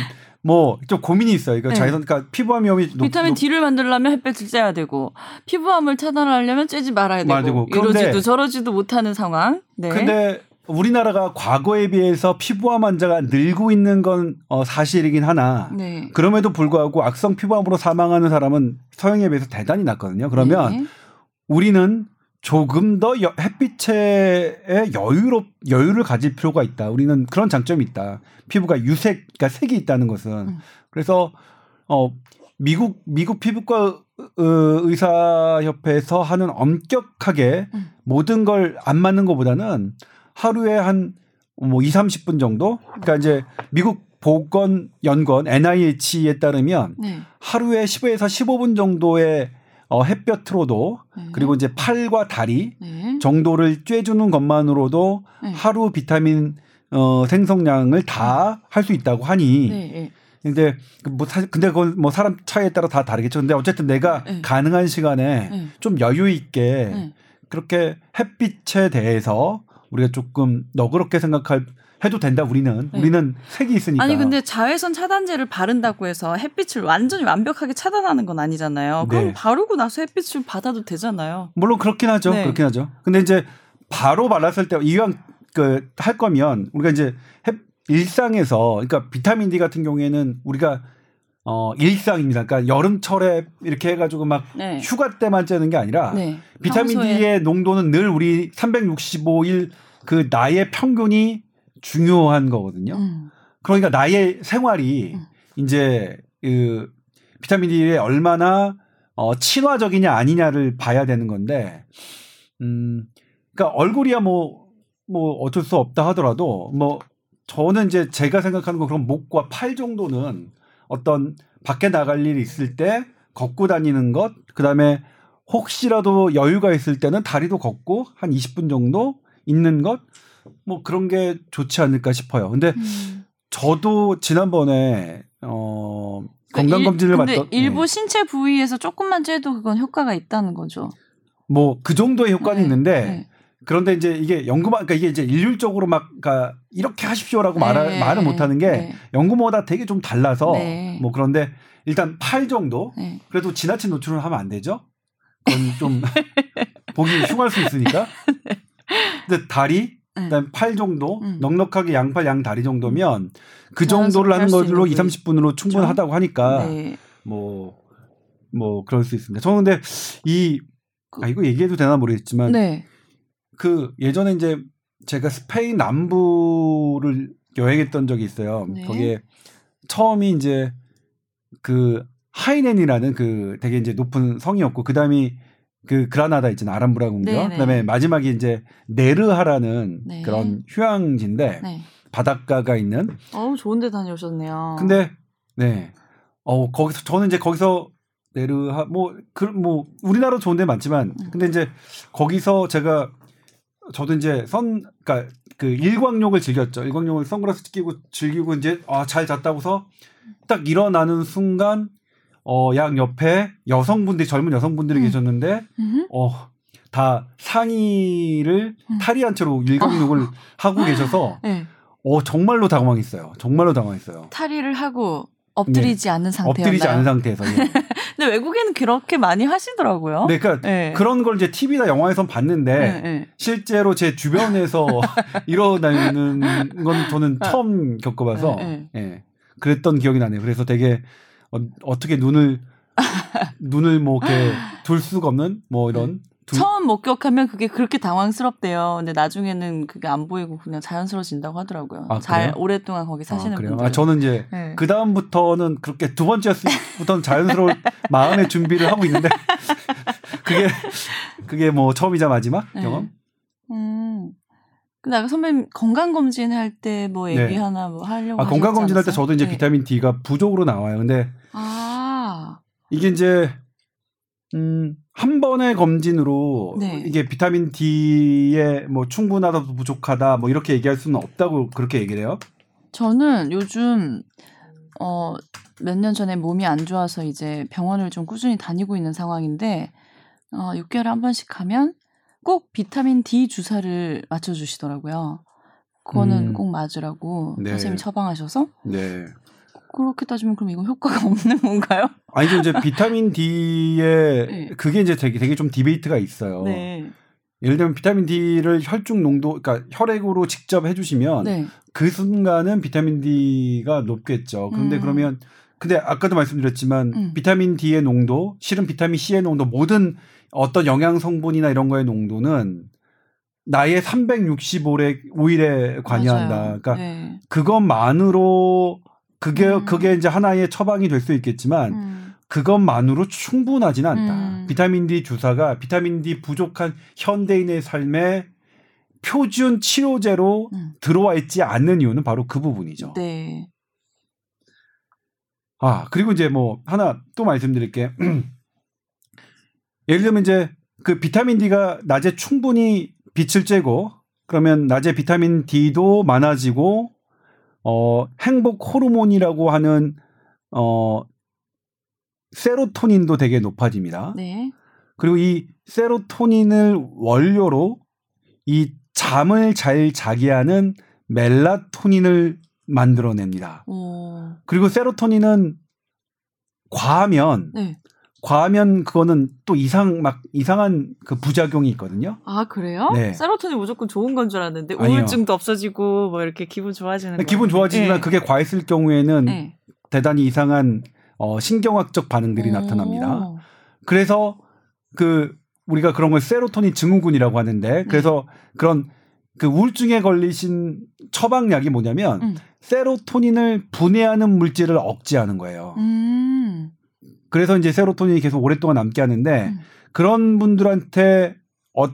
뭐 좀 고민이 있어요. 이거 네. 자외선 그러니까 피부암 위험이 비타민 높, D를 만들려면 햇볕을 쬐야 되고 피부암을 차단하려면 쬐지 말아야 되고, 되고. 이러지도 저러지도 못하는 상황. 네. 근데 우리나라가 과거에 비해서 피부암 환자가 늘고 있는 건 어, 사실이긴 하나 네. 그럼에도 불구하고 악성 피부암으로 사망하는 사람은 서양에 비해서 대단히 낮거든요. 그러면 네. 우리는 조금 더 여, 햇빛에 여유롭 여유를 가질 필요가 있다. 우리는 그런 장점이 있다. 피부가 유색, 그러니까 색이 있다는 것은 음. 그래서 어 미국 미국 피부과 의사협회에서 하는 엄격하게 음. 모든 걸 안 맞는 것보다는 하루에 한 뭐 2, 30분 정도? 그러니까 이제 미국 보건 연구원 NIH에 따르면 네. 하루에 10에서 15분 정도의 어, 햇볕으로도 네. 그리고 이제 팔과 다리 네. 정도를 쬐주는 것만으로도 네. 하루 비타민 어, 생성량을 다 할 수 있다고 하니 네, 네. 근데 뭐 사실 근데 그건 뭐 사람 차이에 따라 다 다르겠죠. 근데 어쨌든 내가 네. 가능한 시간에 네. 좀 여유 있게 네. 그렇게 햇빛에 대해서 우리가 조금 너그럽게 생각할 해도 된다 우리는 네. 우리는 색이 있으니까 아니 근데 자외선 차단제를 바른다고 해서 햇빛을 완전히 완벽하게 차단하는 건 아니잖아요. 그럼 네. 바르고 나서 햇빛을 받아도 되잖아요. 물론 그렇긴 하죠. 네. 그렇긴 하죠. 근데 이제 바로 발랐을 때 이왕 그 할 거면 우리가 이제 햇, 일상에서 그러니까 비타민 D 같은 경우에는 우리가 어 일상입니다. 그러니까 여름철에 이렇게 해가지고 막 네. 휴가 때만 째는 게 아니라 네. 비타민 평소에. D의 농도는 늘 우리 365일 그 나의 평균이 중요한 거거든요. 음. 그러니까 나의 생활이 음. 이제 그 비타민 D에 얼마나 어 친화적이냐 아니냐를 봐야 되는 건데 음 그러니까 얼굴이야 뭐뭐 뭐 어쩔 수 없다 하더라도 뭐 저는 이제 제가 생각하는 건 그런 목과 팔 정도는 어떤 밖에 나갈 일이 있을 때 걷고 다니는 것, 그 다음에 혹시라도 여유가 있을 때는 다리도 걷고 한 20분 정도 있는 것, 뭐 그런 게 좋지 않을까 싶어요. 근데 음. 저도 지난번에 어 그러니까 건강 검진을 받던 일부 네. 신체 부위에서 조금만 쬐도 그건 효과가 있다는 거죠. 뭐 그 정도의 효과는 네. 있는데 네. 그런데 이제 이게 연구만 그러니까 이게 이제 일률적으로 막 그러니까 이렇게 하십시오라고 네. 말을 말을 못 하는 게 네. 연구마다 되게 좀 달라서 네. 뭐 그런데 일단 팔 정도 네. 그래도 지나친 노출을 하면 안 되죠. 그건 좀 보기 흉할 수 있으니까. 네. 근데 다리 그다음 팔 정도 음. 넉넉하게 양팔 양다리 정도면 그 정도를 하는 걸로 2, 30분으로 충분하다고 하니까 뭐뭐 뭐 그럴 수 있습니다. 저는 근데 이그 아, 이거 얘기해도 되나 모르겠지만 네. 그 예전에 이제 제가 스페인 남부를 여행했던 적이 있어요. 네. 거기에 처음이 이제 그 하이넨이라는 그 되게 이제 높은 성이었고 그다음이 그 그라나다 있잖아요. 아람브라 궁전. 네, 네. 그다음에 마지막에 이제 네르하라는 네. 그런 휴양지인데 네. 바닷가가 있는 어우 좋은 데 다녀오셨네요. 근데 네. 어 거기서 저는 이제 거기서 네르하 뭐그뭐 그, 뭐 우리나라 좋은 데 많지만 음. 근데 이제 거기서 제가 저도 이제 선, 그러니까 그 일광욕을 즐겼죠. 일광욕을 선글라스 끼고 즐기고 이제 아, 잘 잤다고서 딱 일어나는 순간 어, 양 옆에 여성분들이 젊은 여성분들이 음. 계셨는데 어, 다 상의를 음. 탈의한 채로 일광욕을 어. 하고 계셔서 네. 어, 정말로 당황했어요. 정말로 당황했어요. 탈의를 하고 엎드리지 네. 않는 상태였나요? 엎드리지 않은 상태에서. 예. 근데 외국에는 그렇게 많이 하시더라고요. 네, 그러니까 네. 그런 걸 이제 TV나 영화에선 봤는데 네, 네. 실제로 제 주변에서 일어나는 건 저는 아. 처음 겪어봐서 네, 네. 예. 그랬던 기억이 나네요. 그래서 되게 어, 떻게 눈을 눈을 뭐 이렇게 둘 수가 없는 뭐 이런 두... 처음 목격하면 그게 그렇게 당황스럽대요. 근데 나중에는 그게 안 보이고 그냥 자연스러워진다고 하더라고요. 아, 잘 오랫동안 거기 사시는 아, 분들. 아, 저는 이제 네. 그 다음부터는 그렇게 두 번째부터는 자연스러운 마음의 준비를 하고 있는데 그게 그게 뭐 처음이자 마지막 네. 경험. 음. 근데 아까 선배님 건강 검진 할 때 뭐 얘기 네. 하나 뭐 하려고 아, 건강 검진 할 때 저도 이제 네. 비타민 D가 부족으로 나와요. 근데 아. 이게 이제 음, 한 번의 검진으로 네. 이게 비타민 D에 뭐 충분하다 부족하다 뭐 이렇게 얘기할 수는 없다고 그렇게 얘기를 해요? 저는 요즘 어, 몇 년 전에 몸이 안 좋아서 이제 병원을 좀 꾸준히 다니고 있는 상황인데 어, 6개월에 한 번씩 가면 꼭 비타민 D 주사를 맞춰 주시더라고요. 그거는 음. 꼭 맞으라고 네. 선생님이 처방하셔서 네. 그렇게 따지면 그럼 이건 효과가 없는 건가요? 아니죠. 이제 비타민 D에 네. 그게 이제 되게 되게 좀 디베이트가 있어요. 네. 예를 들면 비타민 D를 혈중 농도 그러니까 혈액으로 직접 해 주시면 네. 그 순간은 비타민 D가 높겠죠. 그런데 음. 그러면 근데 아까도 말씀드렸지만 음. 비타민 D의 농도, 실은 비타민 C의 농도 모든 어떤 영양 성분이나 이런 거의 농도는 나의 365일 5일에 관여한다. 맞아요. 그러니까 네. 그것만으로 그게 음. 그게 이제 하나의 처방이 될 수 있겠지만 음. 그것만으로 충분하지는 않다. 음. 비타민 D 주사가 비타민 D 부족한 현대인의 삶에 표준 치료제로 음. 들어와 있지 않는 이유는 바로 그 부분이죠. 네. 아, 그리고 이제 뭐 하나 또 말씀드릴게. 예를 들면 이제 그 비타민 D가 낮에 충분히 빛을 쬐고 그러면 낮에 비타민 D도 많아지고 어 행복 호르몬이라고 하는 어 세로토닌도 되게 높아집니다. 네. 그리고 이 세로토닌을 원료로 이 잠을 잘 자게 하는 멜라토닌을 만들어냅니다. 오. 그리고 세로토닌은 과하면 네. 과하면 그거는 또 이상 막 이상한 그 부작용이 있거든요. 아 그래요? 네. 세로토닌 무조건 좋은 건 줄 알았는데 아니요. 우울증도 없어지고 뭐 이렇게 기분 좋아지는. 기분 좋아지지만 네. 그게 과했을 경우에는 네. 대단히 이상한 어, 신경학적 반응들이 오. 나타납니다. 그래서 그 우리가 그런 걸 세로토닌 증후군이라고 하는데 그래서 네. 그런 그 우울증에 걸리신 처방약이 뭐냐면 음. 세로토닌을 분해하는 물질을 억제하는 거예요. 음. 그래서 이제 세로토닌이 계속 오랫동안 남게 하는데 음. 그런 분들한테 어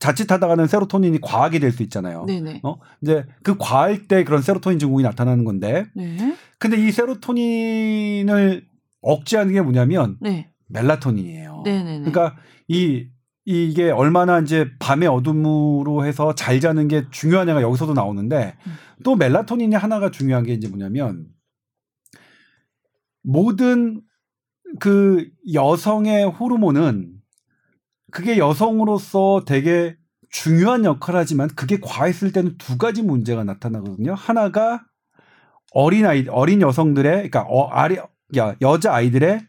자칫하다가는 세로토닌이 과하게 될 수 있잖아요. 네네. 어? 이제 그 과할 때 그런 세로토닌 증후군이 나타나는 건데. 네. 근데 이 세로토닌을 억제하는 게 뭐냐면 네. 멜라토닌이에요. 네네네. 그러니까 이 이게 얼마나 이제 밤의 어둠으로 해서 잘 자는 게 중요하냐가 여기서도 나오는데 음. 또 멜라토닌이 하나가 중요한 게 이제 뭐냐면 모든 그 여성의 호르몬은 그게 여성으로서 되게 중요한 역할을 하지만 그게 과했을 때는 두 가지 문제가 나타나거든요. 하나가 어린 아이 어린 여성들의 그러니까 어, 아리 야, 여자 아이들의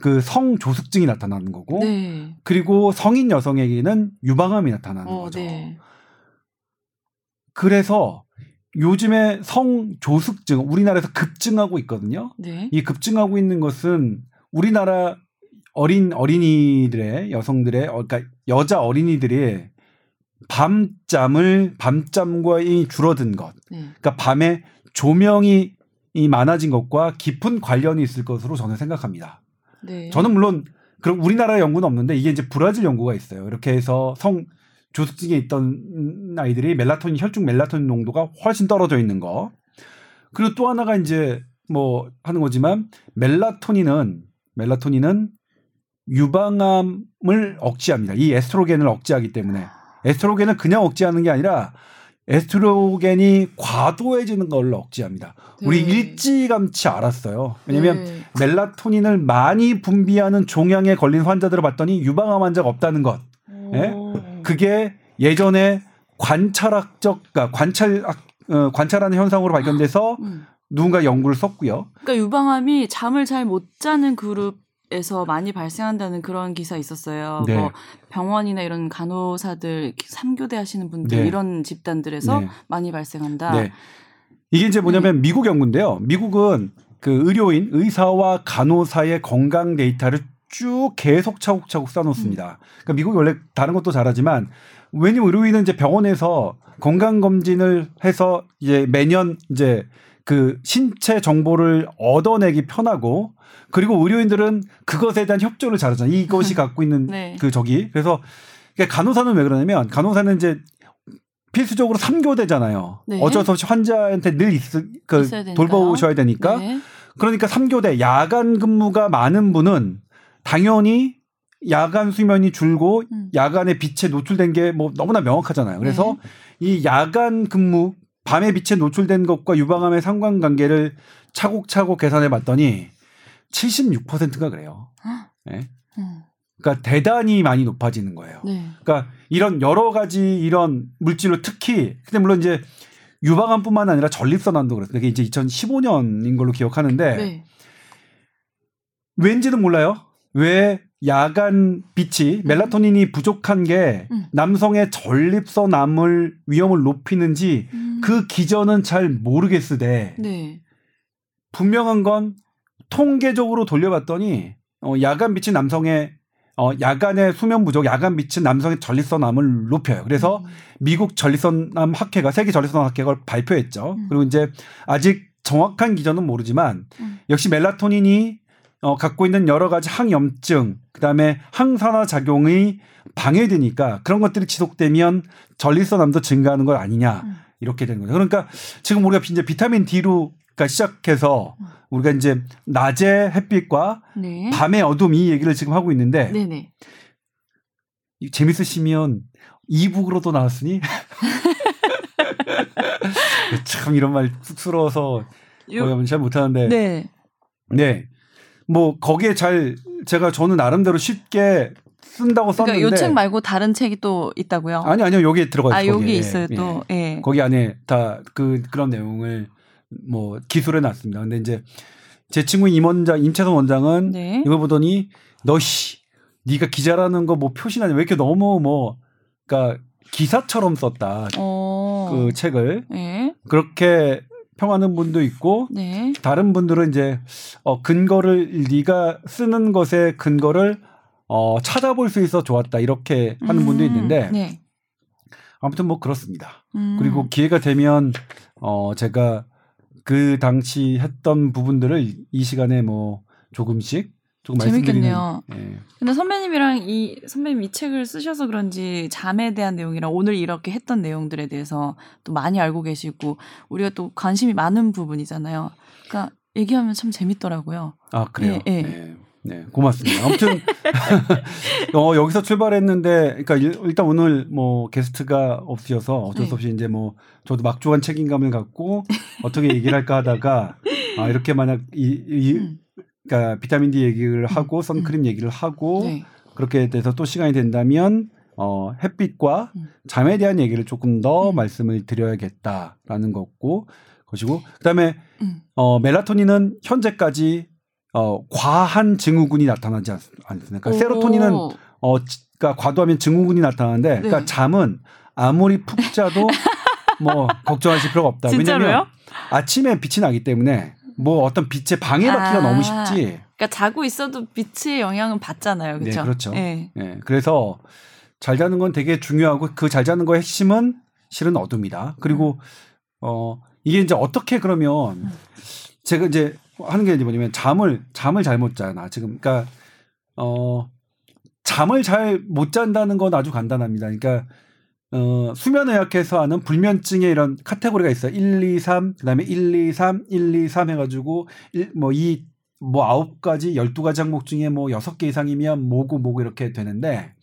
그 성 조숙증이 나타나는 거고 네. 그리고 성인 여성에게는 유방암이 나타나는 어, 거죠. 네. 그래서 요즘에 성 조숙증 우리나라에서 급증하고 있거든요. 네. 이 급증하고 있는 것은 우리나라 어린 어린이들의 여성들의 어, 그러니까 여자 어린이들이 밤잠을 밤잠과 이 줄어든 것, 네. 그러니까 밤에 조명이 많아진 것과 깊은 관련이 있을 것으로 저는 생각합니다. 네. 저는 물론 그럼 우리나라 연구는 없는데 이게 이제 브라질 연구가 있어요. 이렇게 해서 성 조숙증에 있던 아이들이 멜라토닌 혈중 멜라토닌 농도가 훨씬 떨어져 있는 거. 그리고 또 하나가 이제 뭐 하는 거지만 멜라토닌은 멜라토닌은 유방암을 억제합니다. 이 에스트로겐을 억제하기 때문에 에스트로겐은 그냥 억제하는 게 아니라 에스트로겐이 과도해지는 걸 억제합니다. 네. 우리 일찌감치 알았어요. 왜냐하면 네. 멜라토닌을 많이 분비하는 종양에 걸린 환자들을 봤더니 유방암 환자가 없다는 것. 예? 그게 예전에 관찰학적, 그러니까 관찰학, 어, 관찰하는 현상으로 발견돼서 음. 누군가 연구를 썼고요. 그러니까 유방암이 잠을 잘 못 자는 그룹 에서 많이 발생한다는 그런 기사 있었어요. 네. 뭐 병원이나 이런 간호사들 삼교대 하시는 분들 네. 이런 집단들에서 네. 많이 발생한다. 네. 이게 이제 뭐냐면 네. 미국 연구인데요. 미국은 그 의료인, 의사와 간호사의 건강 데이터를 쭉 계속 차곡차곡 쌓아놓습니다. 음. 그러니까 미국이 원래 다른 것도 잘하지만 왜냐면 의료인은 이제 병원에서 건강 검진을 해서 이제 매년 이제 그 신체 정보를 얻어내기 편하고 그리고 의료인들은 그것에 대한 협조를 잘하잖아요. 이것이 갖고 있는 네. 그 저기. 그래서 간호사는 왜 그러냐면 간호사는 이제 필수적으로 3교대잖아요. 네. 어쩔 수 없이 환자한테 늘 있을 그 돌보셔야 되니까. 네. 그러니까 3교대 야간 근무가 많은 분은 당연히 야간 수면이 줄고 음. 야간에 빛에 노출된 게 뭐 너무나 명확하잖아요. 그래서 네. 이 야간 근무 밤에 빛에 노출된 것과 유방암의 상관관계를 차곡차곡 계산해 봤더니 76%가 그래요. 네. 그러니까 대단히 많이 높아지는 거예요. 네. 그러니까 이런 여러 가지 이런 물질로 특히 근데 물론 이제 유방암뿐만 아니라 전립선암도 그렇습니다. 그게 이제 2015년인 걸로 기억하는데 네. 왠지는 몰라요. 왜 야간 빛이 음. 멜라토닌이 부족한 게 음. 남성의 전립선암을 위험을 높이는지 음. 그 기전은 잘 모르겠으되 네. 분명한 건 통계적으로 돌려봤더니 어, 야간 빛이 남성의 어, 야간의 수면 부족, 야간 빛은 남성의 전립선암을 높여요. 그래서 음. 미국 전립선암 학회가 세계 전립선암 학회가 발표했죠. 음. 그리고 이제 아직 정확한 기전은 모르지만 음. 역시 멜라토닌이 어, 갖고 있는 여러 가지 항염증, 그 다음에 항산화 작용이 방해되니까 그런 것들이 지속되면 전립선암도 증가하는 것 아니냐 음. 이렇게 되는 거죠. 그러니까 지금 우리가 이제 비타민 D로 가 시작해서 음. 우리가 이제 낮에 햇빛과 네. 밤의 어둠 이 얘기를 지금 하고 있는데 네네. 재밌으시면 이북으로도 나왔으니 참 이런 말 쑥스러워서 요... 잘 못하는데 네. 네. 뭐 거기에 잘 제가 저는 나름대로 쉽게 쓴다고 썼는데 그러니까 요책 말고 다른 책이 또 있다고요? 아니 아니요 여기에 들어가 있어요. 아 여기 있어요 예, 또. 예. 예. 거기 안에 다 그 그런 내용을 뭐 기술해 놨습니다. 근데 이제 제 친구 임원장 임채선 원장은 네. 이걸 보더니 너씨 네가 기자라는 거 뭐 표시나냐 왜 이렇게 너무 뭐 그러니까 기사처럼 썼다 어. 그 책을 네. 그렇게 평하는 분도 있고 네. 다른 분들은 이제 어 근거를 네가 쓰는 것에 근거를 어 찾아볼 수 있어 좋았다 이렇게 하는 음. 분도 있는데 네. 아무튼 뭐 그렇습니다. 음. 그리고 기회가 되면 어 제가 그 당시 했던 부분들을 이 시간에 뭐 조금씩 조금 재밌겠네요. 예. 근데 선배님이랑 이 선배님 이 책을 쓰셔서 그런지 잠에 대한 내용이랑 오늘 이렇게 했던 내용들에 대해서 또 많이 알고 계시고 우리가 또 관심이 많은 부분이잖아요. 그러니까 얘기하면 참 재밌더라고요. 아 그래요. 예, 예. 네. 네, 고맙습니다. 아무튼 어, 여기서 출발했는데, 그러니까 일 단 오늘 뭐 게스트가 없으셔서 어쩔 수 네. 없이 네. 이제 뭐 저도 막중한 책임감을 갖고 어떻게 얘기를 할까 하다가 아 이렇게 만약 이, 이 음. 그러니까 비타민 D 얘기를 음. 하고 음. 선크림 얘기를 하고 네. 그렇게 돼서 또 시간이 된다면 어 햇빛과 음. 잠에 대한 얘기를 조금 더 음. 말씀을 드려야겠다라는 거고 것이고 그다음에 음. 어 멜라토닌은 현재까지 어, 과한 증후군이 나타나지 않습니까? 세로토닌은 어, 그러니까 과도하면 증후군이 나타나는데, 그러니까 네. 그러니까 잠은 아무리 푹 자도 뭐 걱정하실 필요가 없다. 왜냐면 아침에 빛이 나기 때문에 뭐 어떤 빛의 방해받기가 아, 너무 쉽지. 그러니까 자고 있어도 빛의 영향은 받잖아요, 그렇죠? 네, 그렇죠. 네. 네. 그래서 잘 자는 건 되게 중요하고 그 잘 자는 거의 핵심은 실은 어둠이다. 그리고 어 이게 이제 어떻게 그러면 음. 제가 이제 하는 게 뭐냐면 잠을 잠을 잘 못 자나 지금 그러니까 어 잠을 잘 못 잔다는 건 아주 간단합니다. 그러니까 어 수면의학에서 하는 불면증의 이런 카테고리가 있어요. 1, 2, 3 그 다음에 1, 2, 3, 1, 2, 3 해가지고 뭐이 뭐 아홉 가지 열두 가지 항목 중에 뭐 여섯 개 이상이면 뭐고 뭐고 이렇게 되는데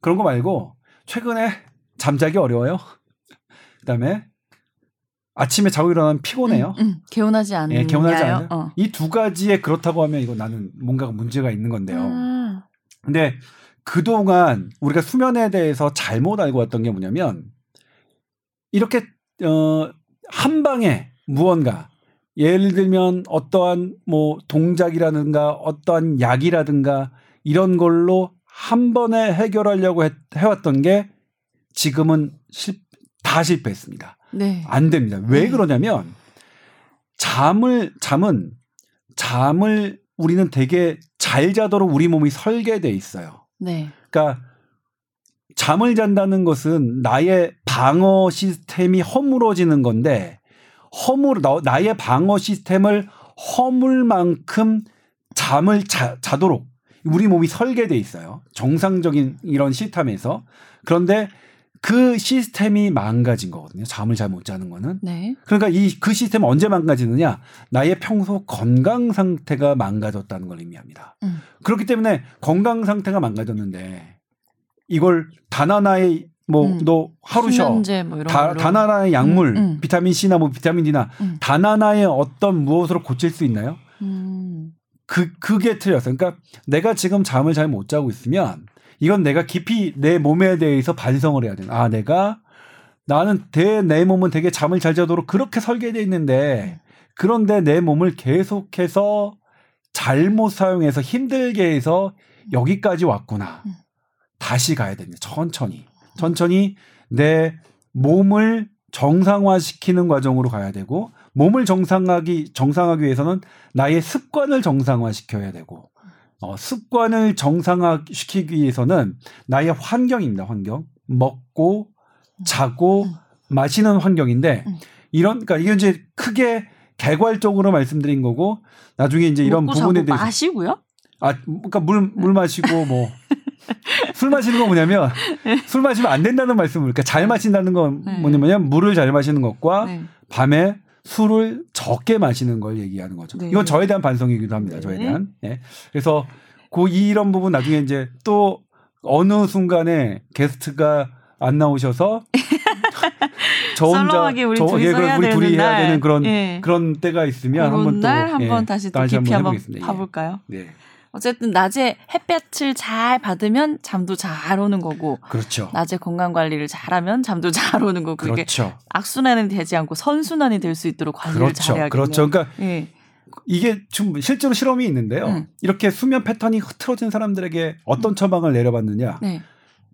그런 거 말고 최근에 잠자기 어려워요. 그 다음에 아침에 자고 일어나면 피곤해요. 음, 음. 개운하지 않은. 예, 개운하지 않아요. 어. 이두 가지에 그렇다고 하면 이거 나는 뭔가 문제가 있는 건데요. 음. 근데 그동안 우리가 수면에 대해서 잘못 알고 왔던 게 뭐냐면 이렇게 어 한 방에 무언가 예를 들면 어떠한 뭐 동작이라든가 어떠한 약이라든가 이런 걸로 한 번에 해결하려고 해, 해왔던 게 지금은 실, 다 실패했습니다. 네. 안 됩니다. 왜 네. 그러냐면 잠을 잠은 잠을 우리는 되게 잘 자도록 우리 몸이 설계돼 있어요. 네. 그러니까 잠을 잔다는 것은 나의 방어 시스템이 허물어지는 건데 허물 나의 방어 시스템을 허물 만큼 잠을 자, 자도록 우리 몸이 설계돼 있어요. 정상적인 이런 시스템에서 그런데 그 시스템이 망가진 거거든요. 잠을 잘 못 자는 거는. 네. 그러니까 이 그 시스템 언제 망가지느냐? 나의 평소 건강 상태가 망가졌다는 걸 의미합니다. 음. 그렇기 때문에 건강 상태가 망가졌는데 이걸 단 하나의 뭐너 음. 하루 쉬어 뭐 다, 단 하나의 약물 음, 음. 비타민 C나 뭐 비타민 D나 음. 단 하나의 어떤 무엇으로 고칠 수 있나요? 음. 그 그게 틀렸어요. 그러니까 내가 지금 잠을 잘 못 자고 있으면 이건 내가 깊이 내 몸에 대해서 반성을 해야 되는. 아, 내가 나는 대, 내 몸은 되게 잠을 잘 자도록 그렇게 설계되어 있는데 그런데 내 몸을 계속해서 잘못 사용해서 힘들게 해서 여기까지 왔구나. 다시 가야 됩니다. 천천히. 천천히 내 몸을 정상화시키는 과정으로 가야 되고 몸을 정상하기 정상하기 위해서는 나의 습관을 정상화시켜야 되고 어, 습관을 정상화시키기 위해서는 나의 환경입니다. 환경. 먹고 자고 음. 마시는 환경인데 음. 이런 그러니까 이게 이제 크게 개괄적으로 말씀드린 거고 나중에 이제 이런 부분에 대해서 마시고요? 아 그러니까 물물 마시고 뭐 술 마시는 건 뭐냐면 네. 술 마시면 안 된다는 말씀을 그러니까 잘 마신다는 건 네. 뭐냐면 물을 잘 마시는 것과 네. 밤에 술을 적게 마시는 걸 얘기하는 거죠. 네. 이건 저에 대한 반성이기도 합니다. 저에 네. 대한. 예. 그래서 그 이런 부분 나중에 이제 또 어느 순간에 게스트가 안 나오셔서 저 혼자 저, 예, 그럼 우리 둘이 해야 되는 그런 예. 그런 때가 있으면 한번 또 한번 예, 다시 또 깊이 한번, 한번 봐볼까요? 네. 어쨌든 낮에 햇볕을 잘 받으면 잠도 잘 오는 거고. 그렇죠. 낮에 건강 관리를 잘하면 잠도 잘 오는 거고. 그렇죠. 악순환이 되지 않고 선순환이 될 수 있도록 관리를 그렇죠. 잘해야겠네요. 그렇죠. 그러니까 예. 이게 좀 실제로 실험이 있는데요. 음. 이렇게 수면 패턴이 흐트러진 사람들에게 어떤 음. 처방을 내려봤느냐. 네.